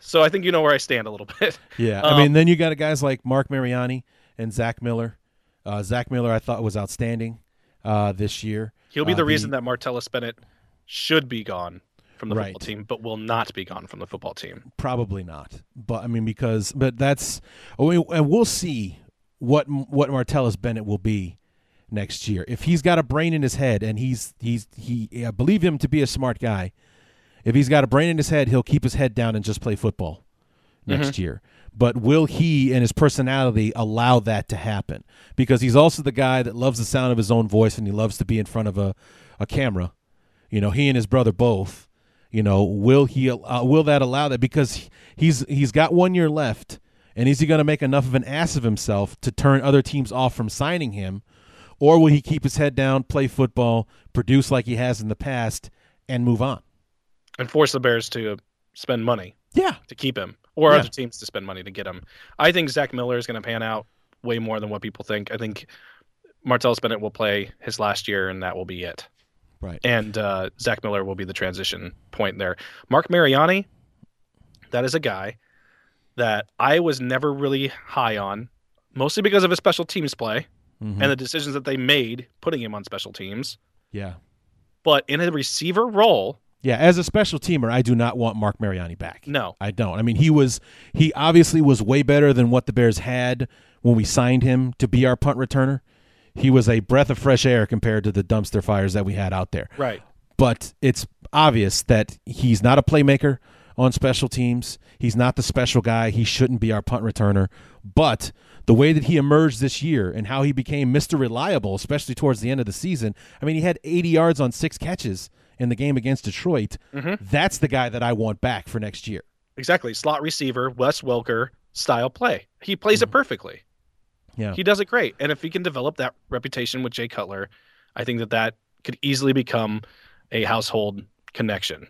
S3: So I think you know where I stand a little bit.
S2: Yeah,
S3: Um,
S2: I mean, then you got guys like Marc Mariani and Zach Miller. Uh, Zach Miller, I thought was outstanding uh, this year.
S3: He'll be
S2: Uh,
S3: the reason that Martellus Bennett should be gone from the
S2: Right.
S3: football team, but will not be gone from the football team.
S2: Probably not, but I mean, because but that's oh, we- and we'll see what what Martellus Bennett will be next year if he's got a brain in his head and he's he's he I believe him to be a smart guy. If he's got a brain in his head, he'll keep his head down and just play football next year. But will he and his personality allow that to happen? Because he's also the guy that loves the sound of his own voice and he loves to be in front of a, a camera. You know, he and his brother both. You know, will he uh, will that allow that? Because he's he's got one year left, and is he going to make enough of an ass of himself to turn other teams off from signing him, or will he keep his head down, play football, produce like he has in the past, and move on?
S3: and force the Bears to spend money
S2: Yeah,
S3: to keep him, or
S2: Yeah.
S3: other teams to spend money to get him. I think Zach Miller is going to pan out way more than what people think. I think Martellus Bennett will play his last year, and that will be it.
S2: right.
S3: And uh, Zach Miller will be the transition point there. Marc Mariani, that is a guy that I was never really high on, mostly because of his special teams play
S2: Mhm.
S3: and the decisions that they made putting him on special teams.
S2: yeah,
S3: But in a receiver role,
S2: yeah. As a special teamer, I do not want Marc Mariani back.
S3: no.
S2: I don't. I mean, he was he obviously was way better than what the Bears had when we signed him to be our punt returner. He was a breath of fresh air compared to the dumpster fires that we had out there.
S3: Right.
S2: But it's obvious that he's not a playmaker on special teams. He's not the special guy. He shouldn't be our punt returner. But the way that he emerged this year and how he became Mr. Reliable, especially towards the end of the season, I mean, he had 80 yards on six catches in the game against Detroit. Mm-hmm. That's the guy that I want back for next year.
S3: Exactly. Slot receiver, Wes Welker style play. He plays it mm-hmm. perfectly.
S2: Yeah.
S3: He does it great. And if he can develop that reputation with Jay Cutler, I think that that could easily become a household connection.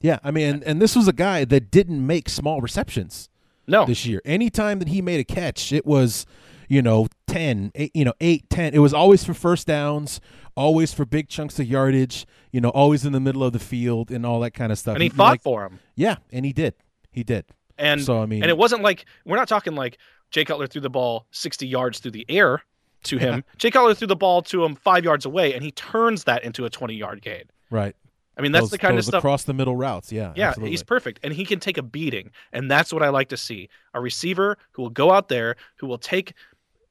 S2: Yeah, I mean, and, and this was a guy that didn't make small receptions
S3: No.
S2: this year. Anytime that he made a catch, it was, you know, 10, eight, you know, 8, 10. It was always for first downs, always for big chunks of yardage, you know, always in the middle of the field and all that kind of stuff.
S3: and he fought
S2: like-
S3: for him.
S2: Yeah, and he did. He did.
S3: And
S2: So, I mean-
S3: and it wasn't like we're not talking like Jay Cutler threw the ball 60 yards through the air to him. Jay Cutler threw the ball to him 5 yards away and he turns that into a 20-yard gain.
S2: Right.
S3: I mean, that's
S2: Those-
S3: the kind of stuff
S2: across the middle routes. Yeah.
S3: Yeah,
S2: absolutely.
S3: he's perfect, and he can take a beating, and that's what I like to see. A receiver who will go out there, who will take,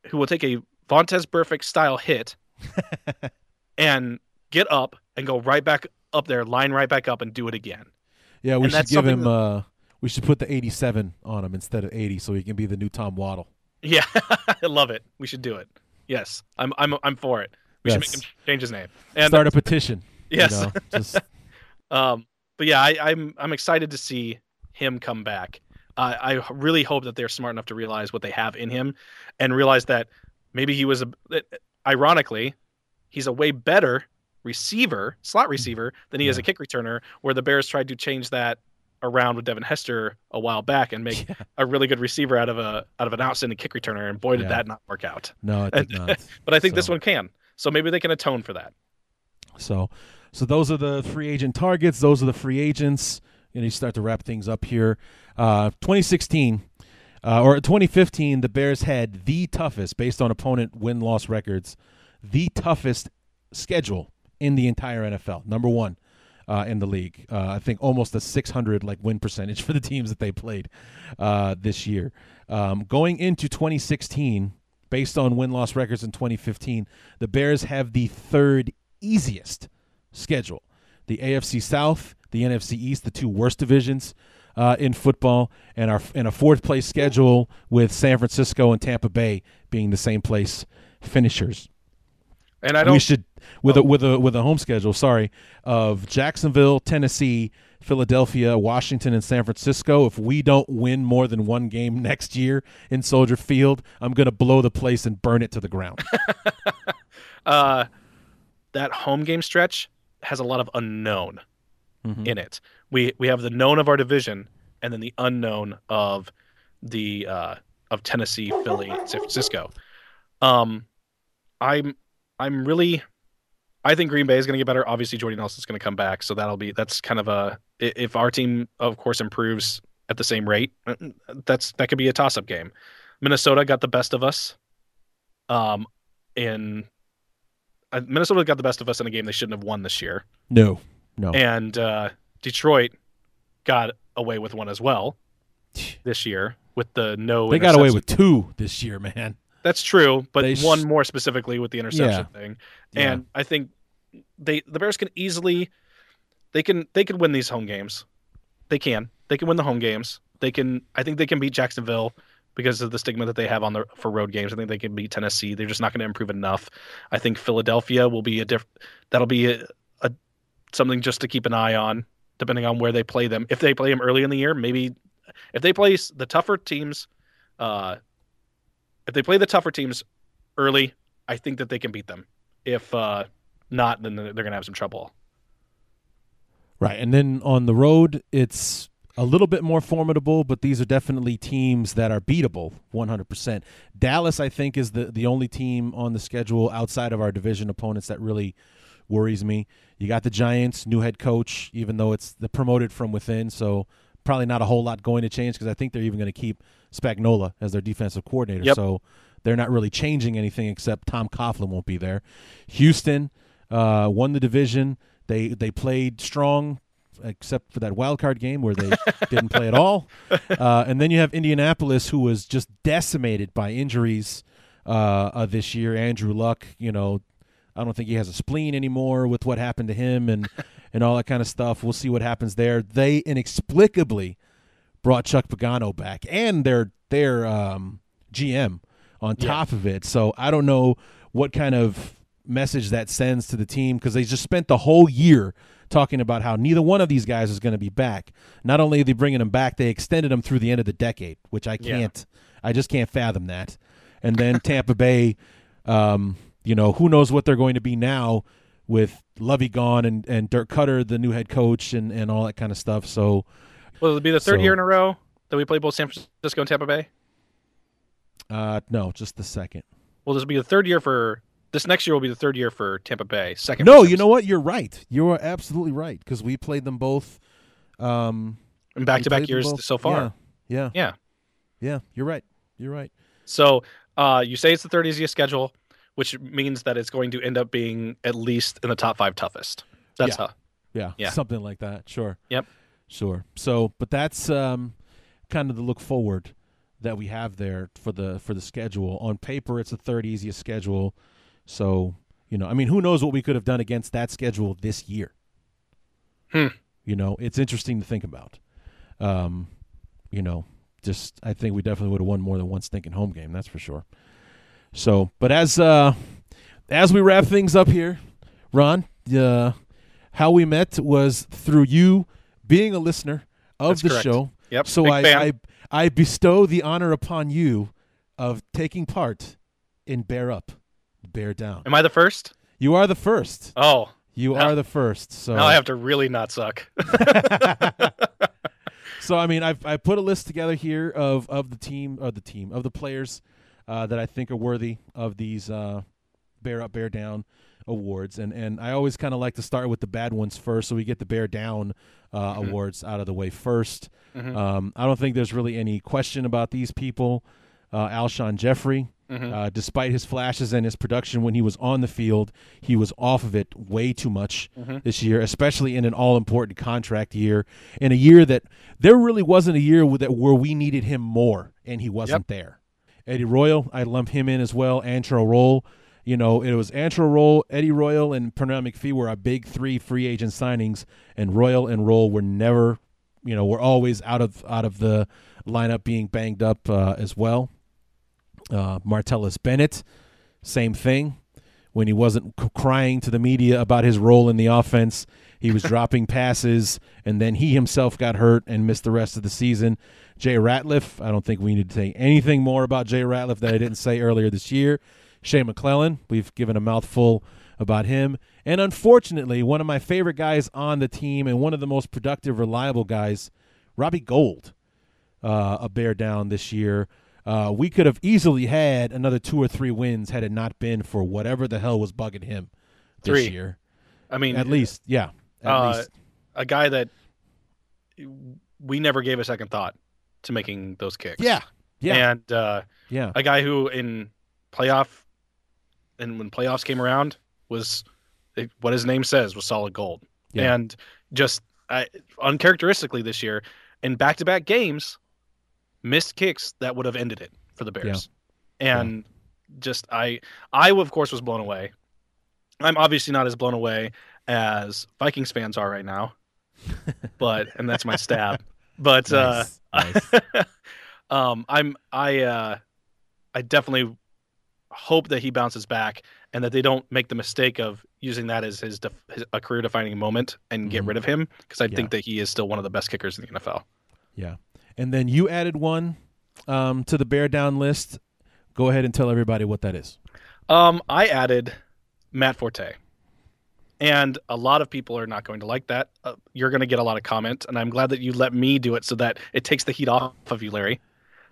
S3: who will take a Vontaze Burfict style hit, and get up and go right back up there, line right back up, and do it again.
S2: Yeah, we
S3: And
S2: should give him.
S3: something
S2: Uh, we should put the 87 on him instead of 80, so he can be the new Tom Waddle.
S3: Yeah, I love it. We should do it. Yes, I'm I'm I'm for it. We should make him change his name. And
S2: Start a petition. you
S3: yes,
S2: know, just
S3: um, but yeah, I, I'm I'm excited to see him come back. Uh, I really hope that they're smart enough to realize what they have in him, and realize that maybe he was a. that- Ironically, he's a way better receiver, slot receiver, than he is a kick returner. Where the Bears tried to change that around with Devin Hester a while back and make
S2: Yeah.
S3: a really good receiver out of a out of an outstanding kick returner, and boy did
S2: Yeah.
S3: that not work out.
S2: no, it did not.
S3: But I think this one can. So maybe they can atone for that.
S2: So, so those are the free agent targets. Those are the free agents. And you start to wrap things up here. Uh, 2016 uh, or 2015, the Bears had the toughest, based on opponent win loss records, the toughest schedule in the entire NFL. Number one uh, in the league. Uh, I think almost a 600 like win percentage for the teams that they played uh, this year. Um, going into 2016, based on win loss records in 2015, the Bears have the third easiest schedule. The AFC South, the NFC East, the two worst divisions uh, in football, and our and a fourth place schedule with San Francisco and Tampa Bay being the same place finishers
S3: And I don't.
S2: we should with a with a with a home schedule. Sorry, of Jacksonville, Tennessee, Philadelphia, Washington, and San Francisco. If we don't win more than one game next year in Soldier Field, I'm gonna blow the place and burn it to the ground.
S3: uh, that home game stretch has a lot of unknown
S2: Mhm.
S3: in it. We we have the known of our division, and then the unknown of the uh, of Tennessee, Philly, San Francisco. Um, I'm I'm really. I think Green Bay is going to get better. Obviously, Jordy Nelson's going to come back, so that'll be that's kind of a if our team, of course, improves at the same rate, uh, that's that could be a toss-up game. Minnesota got the best of us, um, in Minnesota got the best of us in a game they shouldn't have won this year,
S2: No, no.
S3: and uh, Detroit got away with one as well this year with the no.
S2: they got away with two this year, man.
S3: That's true, but
S2: They sh-
S3: one more specifically with the interception thing.
S2: Yeah.
S3: And I think they the Bears can easily they can they can win these home games. They can. They can win the home games. They can I think they can beat Jacksonville because of the stigma that they have on the for road games. I think they can beat Tennessee. They're just not going to improve enough. I think Philadelphia will be a diff that'll be a, a something just to keep an eye on depending on where they play them. If they play them early in the year, maybe if they play the tougher teams uh if they play the tougher teams early, I think that they can beat them. If uh, not, then they're going to have some trouble.
S2: Right. And then on the road, it's a little bit more formidable, but these are definitely teams that are beatable 100%. Dallas, I think, is the, the only team on the schedule outside of our division opponents that really worries me. You got the Giants, new head coach, even though it's the promoted from within, so probably not a whole lot going to change because I think they're even going to keep Spagnuolo as their defensive coordinator.
S3: Yep.
S2: So they're not really changing anything except Tom Coughlin won't be there. Houston uh, won the division. They they played strong, except for that wild card game where they didn't play at all. Uh, and then you have Indianapolis, who was just decimated by injuries uh, uh, this year. Andrew Luck, you know, I don't think he has a spleen anymore with what happened to him and and all that kind of stuff. We'll see what happens there. They inexplicably brought Chuck Pagano back and their their um, GM on
S3: Yeah.
S2: top of it. So I don't know what kind of message that sends to the team because they just spent the whole year talking about how neither one of these guys is going to be back. Not only are they bringing them back, they extended them through the end of the decade, which I can't. I just can't fathom that. And then Tampa Bay, um, you know, who knows what they're going to be now with Lovie gone and, and Dirk Koetter, the new head coach, and, and all that kind of stuff. So,
S3: Will it be the third
S2: So-
S3: year in a row that we play both San Francisco and Tampa Bay?
S2: uh, no, just the second.
S3: Will this will be the third year for this next year? Will be the third year for Tampa Bay. Second.
S2: No, you know what? You're right. You are absolutely right because we played them both. Um,
S3: in back to back years so far.
S2: Yeah, yeah,
S3: Yeah.
S2: yeah. You're right. You're right.
S3: So uh, you say it's the third easiest schedule, which means that it's going to end up being at least in the top five toughest. That's
S2: Yeah.
S3: how.
S2: Yeah,
S3: Yeah.
S2: something like that. Sure.
S3: Yep.
S2: Sure. So, but that's um, kind of the look forward that we have there for the for the schedule. On paper, it's the third easiest schedule. So, you know, I mean, who knows what we could have done against that schedule this year?
S3: Hmm.
S2: You know, it's interesting to think about. Um, you know, just I think we definitely would have won more than one stinking home game. That's for sure. So, but as uh, as we wrap things up here, Ron, uh, how we met was through you being a listener of
S3: That's
S2: the
S3: correct.
S2: show.
S3: Yep.
S2: So
S3: big
S2: I,
S3: fan.
S2: I I bestow the honor upon you of taking part in Bear Up, Bear Down.
S3: Am I the first?
S2: You are the first.
S3: Oh,
S2: You
S3: Now-
S2: are the first. So
S3: now I have to really not suck.
S2: so I mean, I've I put a list together here of of the team of the team of the players uh, that I think are worthy of these uh, bear up, bear down awards, and and I always kind of like to start with the bad ones first, so we get the bear down uh,
S3: Mm-hmm.
S2: awards out of the way 1st Um, I don't think there's really any question about these people. Uh, Alshon Jeffery,
S3: Mm-hmm.
S2: uh, despite his flashes and his production when he was on the field, he was off of it way too much
S3: Mm-hmm.
S2: this year, especially in an all-important contract year, in a year that there really wasn't a year that where we needed him more, and he wasn't there. Eddie Royal, I lump him in as well. Antrel Rolle, you know, it was Antrel Rolle, Eddie Royal, and Pernell McPhee were our big three free agent signings, and Royal and Rolle were never, you know, were always out of out of the lineup, being banged up uh, as well. Uh, Martellus Bennett, same thing. When he wasn't c- crying to the media about his role in the offense, he was dropping passes, and then he himself got hurt and missed the rest of the season. Jay Ratliff, I don't think we need to say anything more about Jay Ratliff that I didn't say earlier this year. Shea McClellin, we've given a mouthful about him. And unfortunately, one of my favorite guys on the team and one of the most productive, reliable guys, Robbie Gould, uh, a bear down this year. Uh, we could have easily had another two or three wins had it not been for whatever the hell was bugging him this
S3: Three.
S2: year.
S3: I mean,
S2: At least, yeah. At
S3: Uh,
S2: least.
S3: a guy that we never gave a second thought to making those kicks.
S2: Yeah. Yeah.
S3: And uh,
S2: yeah.
S3: a guy who in playoff and when playoffs came around was what his name says was solid gold.
S2: Yeah.
S3: And just uh, uncharacteristically this year in back-to-back games missed kicks that would have ended it for the Bears. And just I I of course was blown away. I'm obviously not as blown away as Vikings fans are right now. But and that's my stab. But uh
S2: Nice. Nice.
S3: um, I'm I uh, I definitely hope that he bounces back and that they don't make the mistake of using that as his, def- his a career defining moment and get
S2: Mhm.
S3: rid of him because I
S2: Yeah.
S3: think that he is still one of the best kickers in the NFL.
S2: Yeah. And then you added one um, to the bear down list. Go ahead and tell everybody what that is.
S3: Um, I added Matt Forte, and a lot of people are not going to like that. Uh, you're going to get a lot of comment, and I'm glad that you let me do it so that it takes the heat off of you, Larry.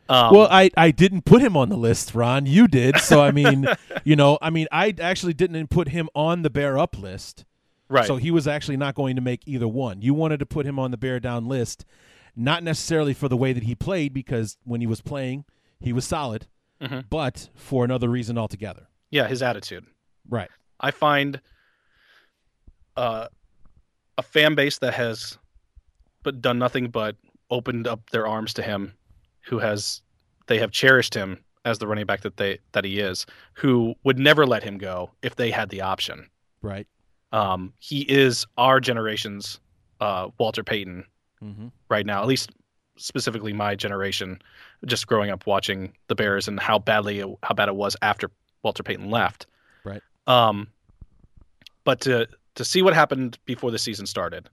S3: Um,
S2: well, I, I didn't put him on the list, Ron. You did. So, I mean, you know, I mean, I actually didn't put him on the bear up list.
S3: right.
S2: So he was actually not going to make either one. You wanted to put him on the bear down list, not necessarily for the way that he played, because when he was playing, he was solid,
S3: Mhm.
S2: but for another reason altogether.
S3: yeah, his attitude.
S2: Right.
S3: I find uh, a fan base that has but done nothing but opened up their arms to him, who has they have cherished him as the running back that they that he is, who would never let him go if they had the option.
S2: Right.
S3: Um, he is our generation's uh, Walter Payton
S2: Mm-hmm.
S3: right now, at least specifically my generation, just growing up watching the Bears and how badly it, how bad it was after Walter Payton left.
S2: Right.
S3: Um, but to to see what happened before the season started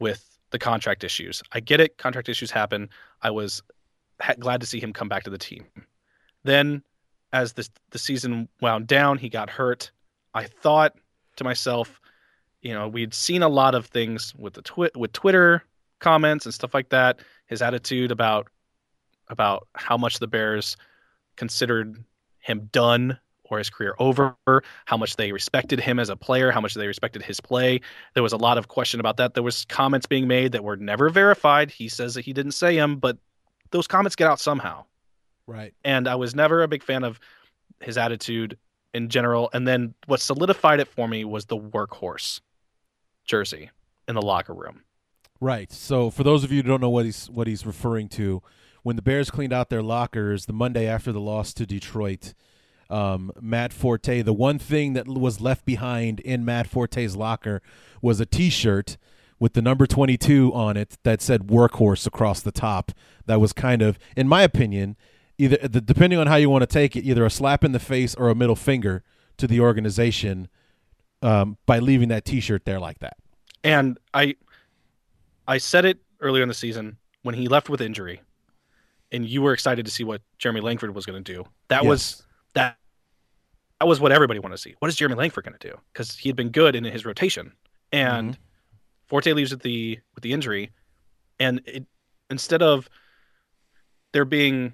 S3: with the contract issues, I get it. Contract issues happen. I was ha- glad to see him come back to the team. Then, as the the season wound down, he got hurt. I thought to myself, you know, we'd seen a lot of things with the twi- with Twitter comments and stuff like that. His attitude about about how much the Bears considered him done or his career over, how much they respected him as a player, how much they respected his play. There was a lot of question about that. There was comments being made that were never verified. He says that he didn't say them, but those comments get out somehow.
S2: Right.
S3: And I was never a big fan of his attitude in general. And then what solidified it for me was the workhorse jersey in the locker room.
S2: Right. So for those of you who don't know what he's what he's referring to, when the Bears cleaned out their lockers the Monday after the loss to Detroit, um, Matt Forte, the one thing that was left behind in Matt Forte's locker was a T-shirt with the number 22 on it that said workhorse across the top. That was kind of, in my opinion, either the, depending on how you want to take it, either a slap in the face or a middle finger to the organization um, by leaving that T-shirt there like that.
S3: And I, I said it earlier in the season when he left with injury, and you were excited to see what Jeremy Langford was going to do. That
S2: Yes.
S3: was that. That was what everybody wanted to see. What is Jeremy Langford going to do? Because he had been good in his rotation, and mm-hmm. Forte leaves with the with the injury, and it, instead of there being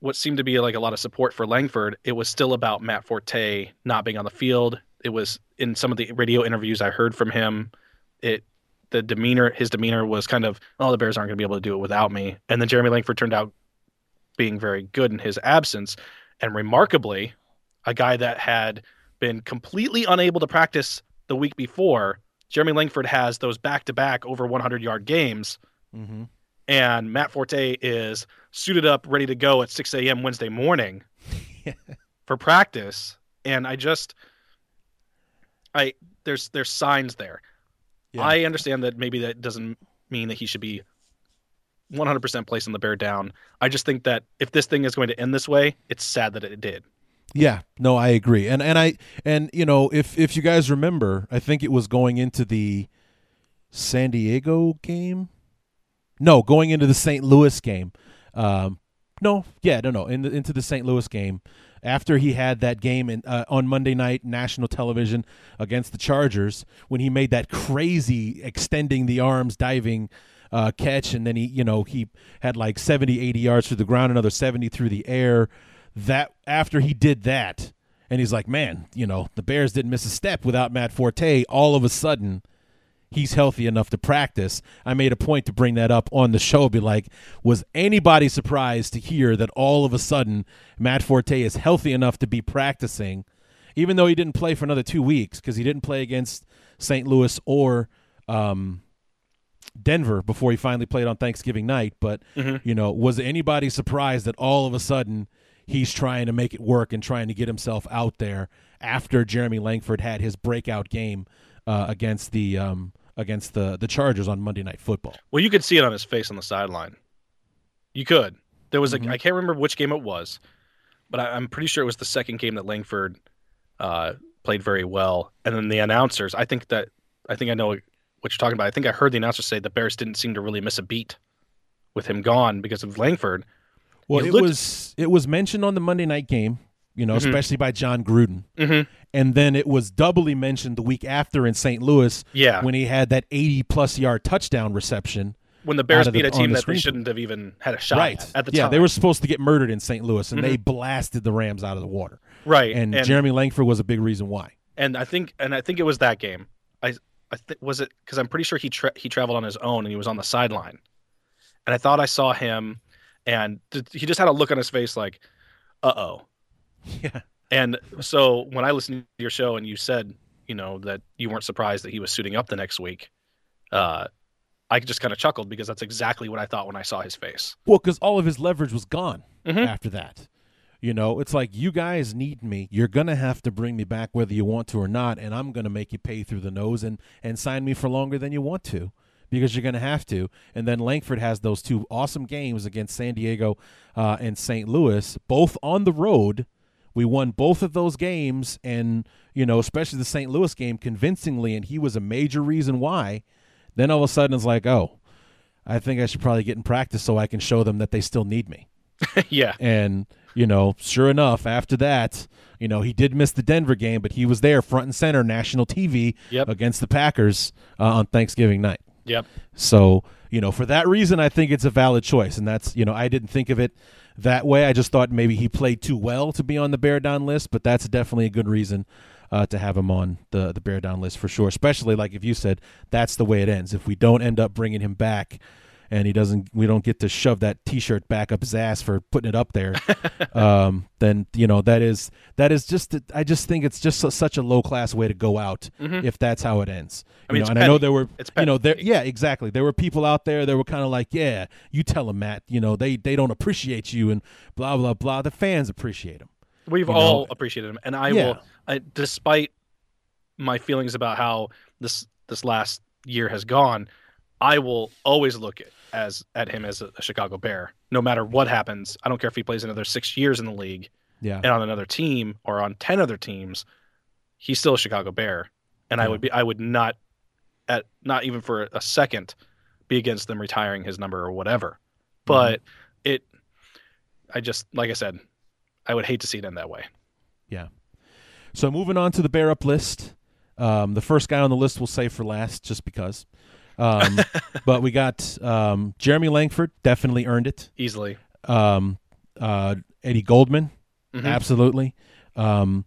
S3: what seemed to be like a lot of support for Langford, it was still about Matt Forte not being on the field. It was in some of the radio interviews I heard from him. It the demeanor, his demeanor was kind of, oh, the Bears aren't going to be able to do it without me. And then Jeremy Langford turned out being very good in his absence, and remarkably, a guy that had been completely unable to practice the week before. Jeremy Langford has those back-to-back over 100-yard games
S2: Mm-hmm.
S3: and Matt Forte is suited up, ready to go at 6 a.m. Wednesday morning for practice. And I just, I there's there's signs there.
S2: Yeah.
S3: I understand that maybe that doesn't mean that he should be 100% placing the bear down. I just think that if this thing is going to end this way, it's sad that it did.
S2: Yeah, no, I agree, and and I and you know if if you guys remember, I think it was going into the San Diego game. No, going into the St. Louis game. Um, no, yeah, no, no, in the, into the St. Louis game after he had that game in, uh, on Monday night national television against the Chargers when he made that crazy extending the arms diving uh, catch and then he you know he had like 70 80 yards through the ground another 70 through the air. That after he did that and he's like man you know the bears didn't miss a step without matt forte all of a sudden he's healthy enough to practice i made a point to bring that up on the show be like was anybody surprised to hear that all of a sudden matt forte is healthy enough to be practicing even though he didn't play for another two weeks because he didn't play against st louis or um, Denver before he finally played on Thanksgiving night. But you know, was anybody surprised that all of a sudden he's trying to make it work and trying to get himself out there after Jeremy Langford had his breakout game uh, against the um, against the the Chargers on Monday Night Football?
S3: Well, you could see it on his face on the sideline. You could. There was
S2: Mhm.
S3: a I can't remember which game it was, but I, I'm pretty sure it was the second game that Langford uh, played very well. And then the announcers, I think that I think I know what you're talking about. I think I heard the announcers say the Bears didn't seem to really miss a beat with him gone because of Langford.
S2: Well, it
S3: looked-
S2: was it was mentioned on the Monday night game, you know,
S3: Mhm.
S2: especially by Jon Gruden,
S3: Mm-hmm.
S2: and then it was doubly mentioned the week after in St. Louis
S3: Yeah,
S2: when he had that 80 plus yard touchdown reception.
S3: when the Bears
S2: the-
S3: beat a team
S2: the
S3: that they shouldn't have even had a shot
S2: right
S3: at, at the
S2: yeah,
S3: time.
S2: Yeah, they were supposed to get murdered in St. Louis, and they blasted the Rams out of the water.
S3: right,
S2: And, Jeremy Langford was a big reason why.
S3: and I think and I think it was that game. I I th- was it because I'm pretty sure he tra- he traveled on his own and he was on the sideline, and I thought I saw him, and th- he just had a look on his face like, uh oh.
S2: Yeah.
S3: And so when I listened to your show and you said you know that you weren't surprised that he was suiting up the next week, uh, I just kind of chuckled because that's exactly what I thought when I saw his face.
S2: Well, because all of his leverage was gone
S3: Mhm.
S2: after that. You know, it's like you guys need me. You're gonna have to bring me back whether you want to or not, and I'm gonna make you pay through the nose and and sign me for longer than you want to, because you're gonna have to. And then Langford has those two awesome games against San Diego uh, and St. Louis, both on the road. We won both of those games, and you know, especially the St. Louis game, convincingly, and he was a major reason why. Then all of a sudden, it's like, oh, I think I should probably get in practice so I can show them that they still need me.
S3: yeah,
S2: And, you know, sure enough, after that, you know, he did miss the Denver game, but he was there front and center, national TV
S3: Yep.
S2: against the Packers uh, on Thanksgiving night.
S3: yep.
S2: So, you know, for that reason, I think it's a valid choice. And that's, you know, I didn't think of it that way. I just thought maybe he played too well to be on the bear down list, but that's definitely a good reason uh, to have him on the, the bear down list for sure. Especially like if you said that's the way it ends. If we don't end up bringing him back and he doesn't, we don't get to shove that t shirt back up his ass for putting it up there, um, then, you know, that is, that is just, I just think it's just su- such a low class way to go out if that's how it ends.
S3: Mm-hmm. I mean,
S2: know, and I know there were,
S3: It's
S2: you know, there,
S3: petty.
S2: yeah, exactly. There were people out there that were kind of like, yeah, you tell them, Matt, you know, they they don't appreciate you and blah blah blah. The fans appreciate him.
S3: We've
S2: you know.
S3: all appreciated him, and I
S2: Yeah.
S3: will, I, despite my feelings about how this this last year has gone. I will always look at as at him as a, a, Chicago Bear, no matter what happens. I don't care if he plays another six years in the league,
S2: yeah,
S3: and on another team or on ten other teams, he's still a Chicago Bear, and yeah. I would be I would not at not even for a second be against them retiring his number or whatever. But mm-hmm. it, I just like I said, I would hate to see it end that way.
S2: Yeah. So moving on to the bear up list. Um, the first guy on the list we'll say for last, just because. Um, but we got um, Jeremy Langford, definitely earned it
S3: easily.
S2: Um, uh, Eddie Goldman, mm-hmm. absolutely. Um,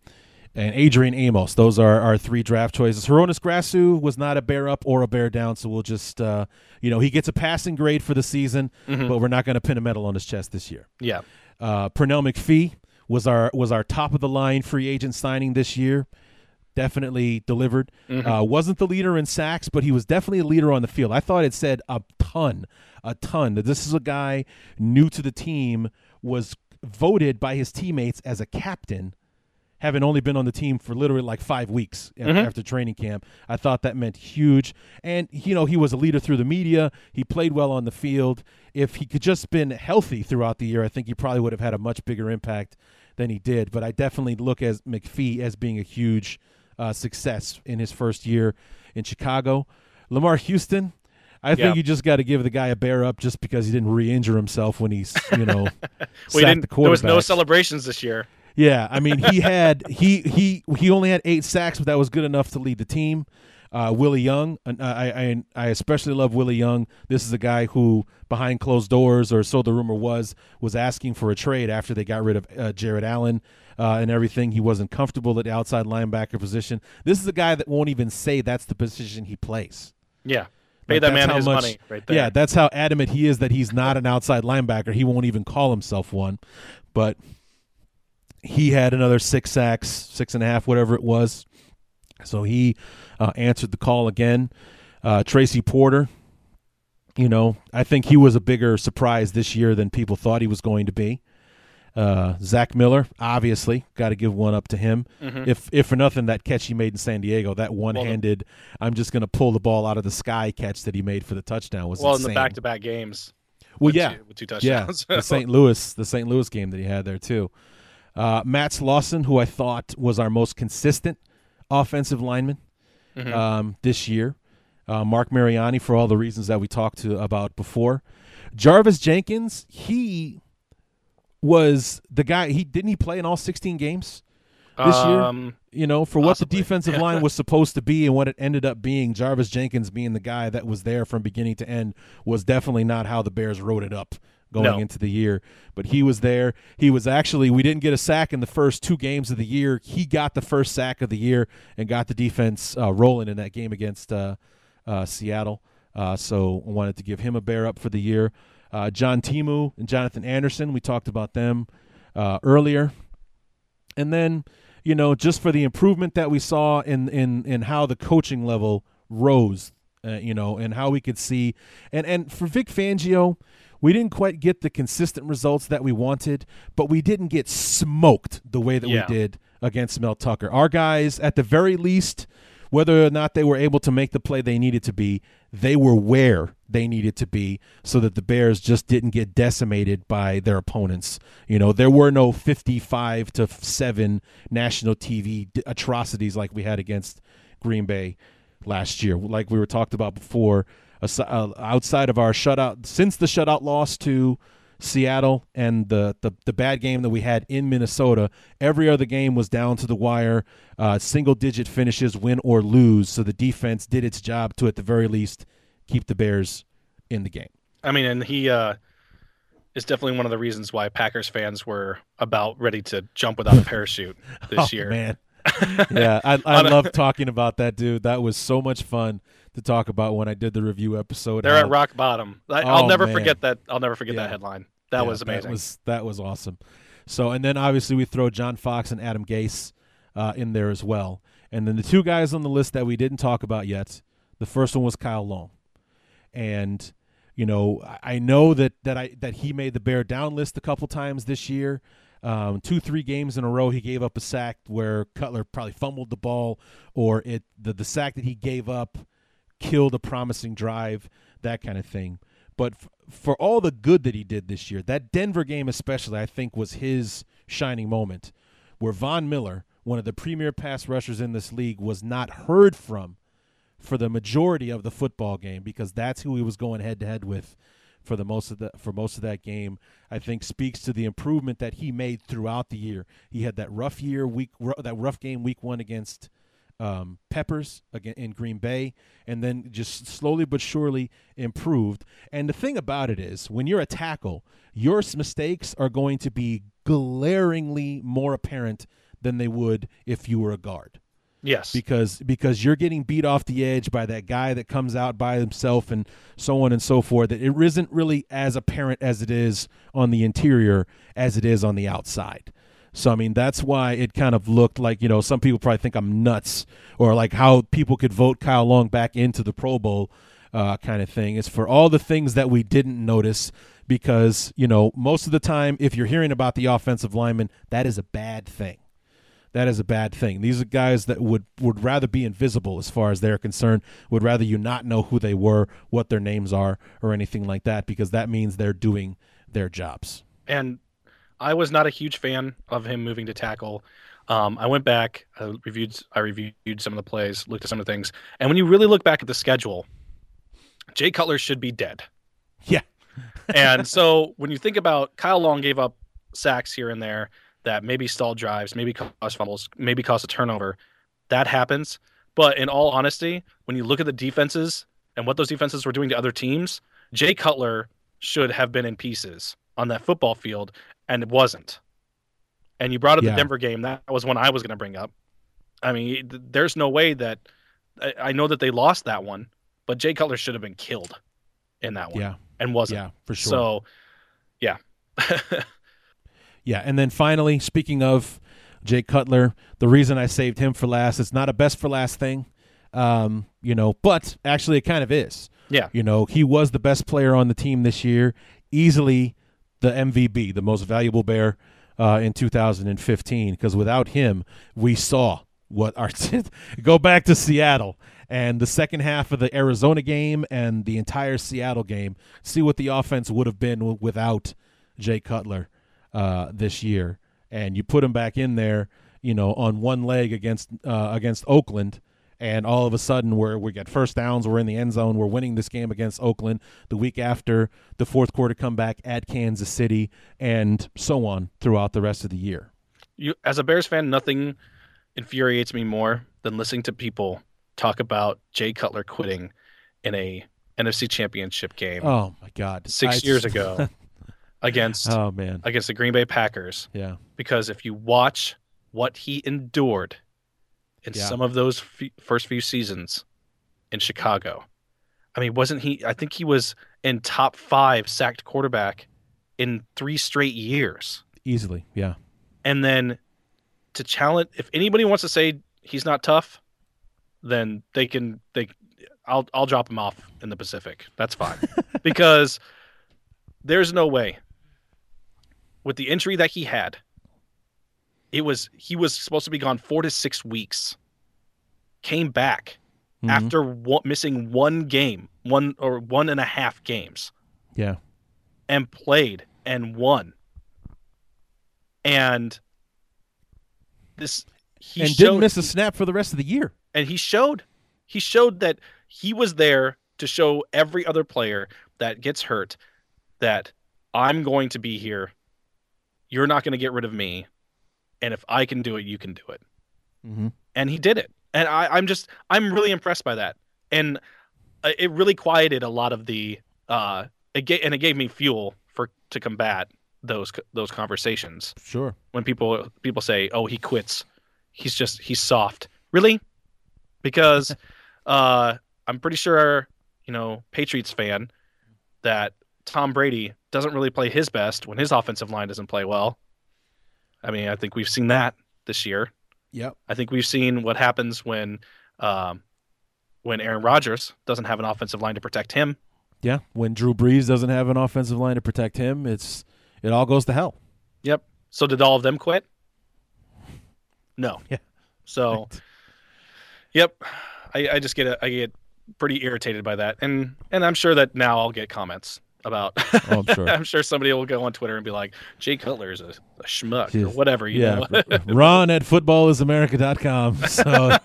S2: and Adrian Amos. Those are our three draft choices. Hroniss Grasu was not a bear up or a bear down, so we'll just, uh, you know, he gets a passing grade for the season, mm-hmm. but we're not going to pin a medal on his chest this year.
S3: Yeah.
S2: Uh, Pernell McPhee was our was our top of the line free agent signing this year. Definitely delivered. Mm-hmm. Uh, wasn't the leader in sacks, but he was definitely a leader on the field. I thought it said a ton, a ton. That this is a guy new to the team was voted by his teammates as a captain having only been on the team for literally like five weeks mm-hmm. after training camp. I thought that meant huge. And, you know, he was a leader through the media. He played well on the field. If he could just been healthy throughout the year, I think he probably would have had a much bigger impact than he did. But I definitely look as McPhee as being a huge uh, success in his first year in Chicago. Lamarr Houston, I think you just got to give the guy a bear up just because he didn't re-injure himself when he's, you know, well, sacked the quarterback. There
S3: was no celebrations this year.
S2: Yeah, I mean he had he he he only had eight sacks, but that was good enough to lead the team. Uh, Willie Young, uh, I, I I especially love Willie Young. This is a guy who, behind closed doors, or so the rumor was, was asking for a trade after they got rid of uh, Jared Allen uh, and everything. He wasn't comfortable at the outside linebacker position. This is a guy that won't even say that's the position he plays.
S3: Yeah. Pay like that man his much, money right there.
S2: Yeah, that's how adamant he is that he's not an outside linebacker. He won't even call himself one. But he had another six sacks, six and a half, whatever it was. So he uh, answered the call again. Uh, Tracy Porter, you know, I think he was a bigger surprise this year than people thought he was going to be. Uh, Zach Miller, obviously, got to give one up to him. Mm-hmm. If if for nothing, that catch he made in San Diego, that one-handed, well, I'm just going to pull the ball out of the sky catch that he made for the touchdown was
S3: well
S2: insane.
S3: in the back-to-back games.
S2: Well, yeah,
S3: two, with two touchdowns. Yeah,
S2: the St. Louis, the St. Louis game that he had there too. Uh, Matt Slauson, who I thought was our most consistent offensive lineman mm-hmm. um, this year. Uh, Marc Mariani, for all the reasons that we talked to about before. Jarvis Jenkins, he was the guy. He didn't he play in all 16 games this um, year? You know, for possibly. what the defensive line was supposed to be and what it ended up being, Jarvis Jenkins being the guy that was there from beginning to end was definitely not how the Bears wrote it up going no. into the year. But he was there. He was actually, we didn't get a sack in the first two games of the year. He got the first sack of the year and got the defense uh, rolling in that game against uh, uh, Seattle. Uh, so I wanted to give him a bear up for the year. Uh, John Timu and Jonathan Anderson, we talked about them uh, earlier. And then, you know, just for the improvement that we saw in, in, in how the coaching level rose, you know, and how we could see. And, and for Vic Fangio, we didn't quite get the consistent results that we wanted, but we didn't get smoked the way that yeah. we did against Mel Tucker. Our guys, at the very least, whether or not they were able to make the play they needed to be, they were where they needed to be so that the Bears just didn't get decimated by their opponents. You know, there were no 55 to 7 national TV atrocities like we had against Green Bay last year. Like we were talked about before, outside of our shutout since the shutout loss to Seattle and the, the, the bad game that we had in Minnesota. Every other game was down to the wire, uh, single digit finishes, win or lose. So the defense did its job to, at the very least, keep the Bears in the game.
S3: I mean, and he uh, is definitely one of the reasons why Packers fans were about ready to jump without a parachute this
S2: oh,
S3: year.
S2: Man. yeah, I, I love talking about that, dude. That was so much fun to talk about when I did the review episode.
S3: They're at rock bottom. I, will never man. forget that. I'll never forget yeah. that headline. That yeah, was amazing.
S2: That was that was awesome. So, and then obviously we throw John Fox and Adam Gase uh, in there as well. And then the two guys on the list that we didn't talk about yet. The first one was Kyle Long, and you know I know that that I that he made the bear down list a couple times this year. Um, two, three games in a row, he gave up a sack where Cutler probably fumbled the ball, or it the the sack that he gave up killed a promising drive, that kind of thing. But f- for all the good that he did this year, that Denver game especially, I think, was his shining moment, where Von Miller, one of the premier pass rushers in this league, was not heard from for the majority of the football game because that's who he was going head to head with for the most of the for most of that game. I think speaks to the improvement that he made throughout the year. He had that rough year week that rough game week 1 against um, Peppers again in Green Bay, and then just slowly but surely improved. And the thing about it is, when you're a tackle, your mistakes are going to be glaringly more apparent than they would if you were a guard.
S3: Yes.
S2: Because because you're getting beat off the edge by that guy that comes out by himself and so on and so forth. That it isn't really as apparent as it is on the interior as it is on the outside. So I mean that's why it kind of looked like you know some people probably think I'm nuts or like how people could vote Kyle Long back into the Pro Bowl uh, kind of thing. It's for all the things that we didn't notice because you know most of the time if you're hearing about the offensive lineman that is a bad thing. That is a bad thing. These are guys that would would rather be invisible as far as they're concerned. Would rather you not know who they were, what their names are, or anything like that because that means they're doing their jobs.
S3: And I was not a huge fan of him moving to tackle. Um, I went back, I reviewed, I reviewed some of the plays, looked at some of the things, and when you really look back at the schedule, Jay Cutler should be dead.
S2: Yeah.
S3: and so when you think about Kyle Long gave up sacks here and there that maybe stalled drives, maybe caused fumbles, maybe caused a turnover, that happens. But in all honesty, when you look at the defenses and what those defenses were doing to other teams, Jay Cutler should have been in pieces on that football field and it wasn't. And you brought up yeah. the Denver game. That was one I was going to bring up. I mean, there's no way that I know that they lost that one, but Jay Cutler should have been killed in that one.
S2: Yeah.
S3: And wasn't.
S2: Yeah, for sure.
S3: So, yeah.
S2: yeah. And then finally, speaking of Jay Cutler, the reason I saved him for last, it's not a best for last thing, um, you know, but actually it kind of is.
S3: Yeah.
S2: You know, he was the best player on the team this year, easily the MVP, the most valuable bear uh, in 2015. Because without him, we saw what our go back to Seattle and the second half of the Arizona game and the entire Seattle game. See what the offense would have been without Jay Cutler uh, this year. And you put him back in there, you know, on one leg against uh, against Oakland and all of a sudden we're we get first downs, we're in the end zone, we're winning this game against Oakland. The week after, the fourth quarter comeback at Kansas City, and so on throughout the rest of the year.
S3: You, as a Bears fan, nothing infuriates me more than listening to people talk about Jay Cutler quitting in a NFC Championship game.
S2: Oh my God!
S3: Six I, years ago against
S2: oh man
S3: against the Green Bay Packers.
S2: Yeah,
S3: because if you watch what he endured in yeah. some of those f- first few seasons in Chicago. I mean, wasn't he? I think he was in top five sacked quarterback in three straight years.
S2: Easily, yeah.
S3: And then to challenge, if anybody wants to say he's not tough, then they can. They, I'll I'll drop him off in the Pacific. That's fine, because there's no way with the injury that he had it was he was supposed to be gone four to six weeks. Came back mm-hmm. after one, missing one game, one or one and a half games.
S2: Yeah,
S3: and played and won. And this
S2: he and showed, didn't miss a snap for the rest of the year.
S3: And he showed he showed that he was there to show every other player that gets hurt that I'm going to be here. You're not going to get rid of me and if I can do it, you can do it.
S2: Mm-hmm.
S3: And he did it, and I, I'm just I'm really impressed by that, and uh, it really quieted a lot of the uh, it ga- and it gave me fuel for to combat those those conversations.
S2: Sure.
S3: When people people say, "Oh, he quits," he's just he's soft. Really? Because uh, I'm pretty sure you know Patriots fan that Tom Brady doesn't really play his best when his offensive line doesn't play well. I mean, I think we've seen that this year.
S2: Yep.
S3: I think we've seen what happens when um, when Aaron Rodgers doesn't have an offensive line to protect him.
S2: Yeah, when Drew Brees doesn't have an offensive line to protect him, it's it all goes to hell.
S3: Yep. So did all of them quit? No.
S2: Yeah.
S3: So, right. yep. I, I just get a, I get pretty irritated by that, and and I'm sure that now I'll get comments about.
S2: Oh, I'm sure.
S3: I'm sure somebody will go on Twitter and be like, "Jay Cutler is a, a schmuck" or whatever. You
S2: yeah,
S3: know.
S2: Ron at footballisamerica.com. So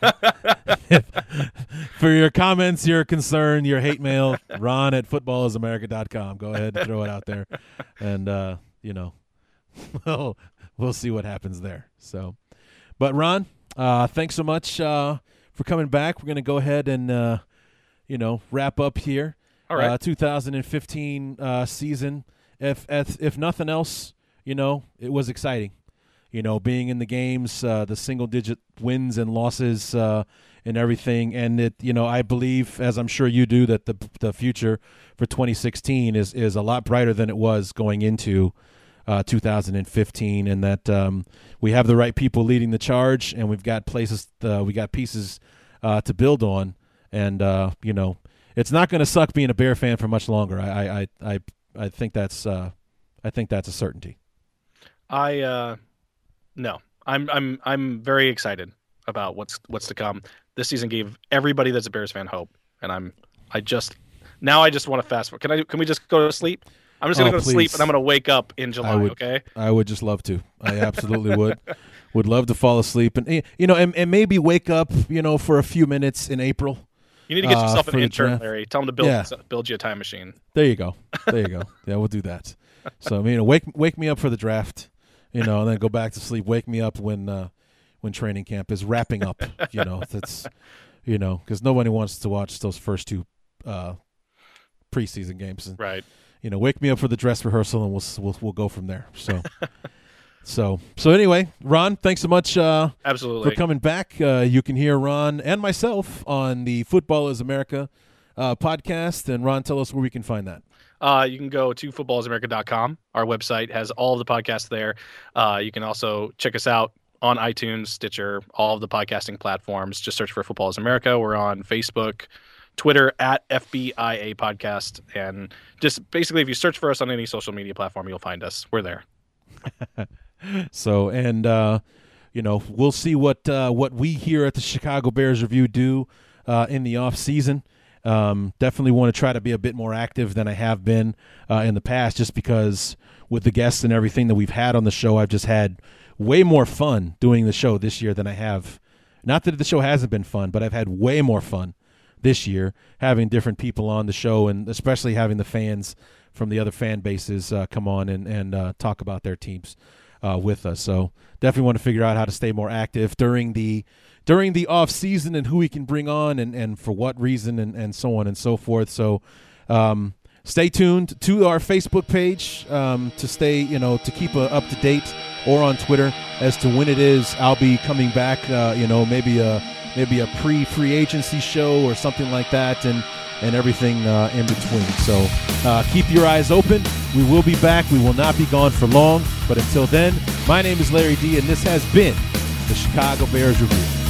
S2: for your comments, your concern, your hate mail, Ron at footballisamerica.com. Go ahead and throw it out there. And, uh, you know, we'll, we'll see what happens there. So, but Ron, uh, thanks so much uh, for coming back. We're going to go ahead and, uh, you know, wrap up here.
S3: All right.
S2: Uh, 2015 uh, season. If, if if nothing else, you know, it was exciting. You know, being in the games, uh, the single digit wins and losses, uh, and everything. And it, you know, I believe, as I'm sure you do, that the the future for 2016 is is a lot brighter than it was going into uh, 2015, and that um, we have the right people leading the charge, and we've got places, uh, we got pieces to build on, and you know, it's not going to suck being a Bear fan for much longer. I I I I, I think that's uh, I think that's a certainty.
S3: I uh no. I'm I'm I'm very excited about what's what's to come. This season gave everybody that's a Bears fan hope, and I'm I just now I just want to fast forward. Can I can we just go to sleep? I'm just gonna
S2: Oh,
S3: go to sleep and I'm gonna wake up in July.
S2: would-
S3: Okay.
S2: I would just love to. I absolutely would. Would love to fall asleep and eh, you know, and, and maybe wake up, you know, for a few minutes in April.
S3: You need to get
S2: Uh,
S3: yourself an intern. Larry. Tell him to build
S2: Yeah.
S3: build you a time machine.
S2: There you go. There you go. Yeah, we'll do that. So I mean, wake wake me up for the draft, you know, and then go back to sleep. Wake me up when uh, when training camp is wrapping up. You know, that's you know, because nobody wants to watch those first two uh, preseason games. And,
S3: Right.
S2: you know, wake me up for the dress rehearsal, and we'll we'll we'll go from there. So. So so anyway, Ron, thanks so much uh,
S3: Absolutely.
S2: for coming back. Uh, you can hear Ron and myself on the Football is America uh, podcast. And Ron, tell us where we can find that.
S3: Uh, you can go to footballisamerica.com. Our website has all of the podcasts there. Uh, you can also check us out on iTunes, Stitcher, all of the podcasting platforms. Just search for Football is America. We're on Facebook, Twitter at FBIA Podcast. And just basically, if you search for us on any social media platform, you'll find us. We're there.
S2: So and uh, you know we'll see what uh, what we here at the Chicago Bears Review do uh, in the off season. Um, definitely want to try to be a bit more active than I have been uh, in the past, just because with the guests and everything that we've had on the show, I've just had way more fun doing the show this year than I have. Not that the show hasn't been fun, but I've had way more fun this year having different people on the show, and especially having the fans from the other fan bases uh, come on and and uh, talk about their teams uh, with us. So definitely want to figure out how to stay more active during the during the off season and who we can bring on and, and for what reason and, and so on and so forth. So um, stay tuned to our Facebook page um, to stay you know to keep uh, up to date or on Twitter as to when it is I'll be coming back. Uh, you know maybe a maybe a pre free agency show or something like that and and everything uh, in between. So uh, keep your eyes open. We will be back. We will not be gone for long. But until then, my name is Larry D, and this has been the Chicago Bears Review.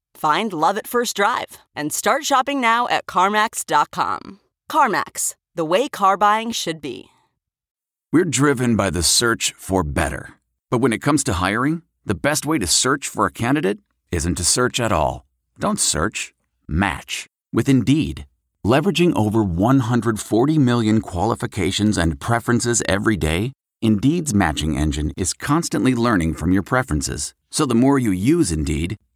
S4: Find love at first drive and start shopping now at CarMax.com. CarMax, the way car buying should be.
S5: We're driven by the search for better. But when it comes to hiring, the best way to search for a candidate isn't to search at all. Don't search, match with Indeed. Leveraging over 140 million qualifications and preferences every day, Indeed's matching engine is constantly learning from your preferences. So the more you use Indeed,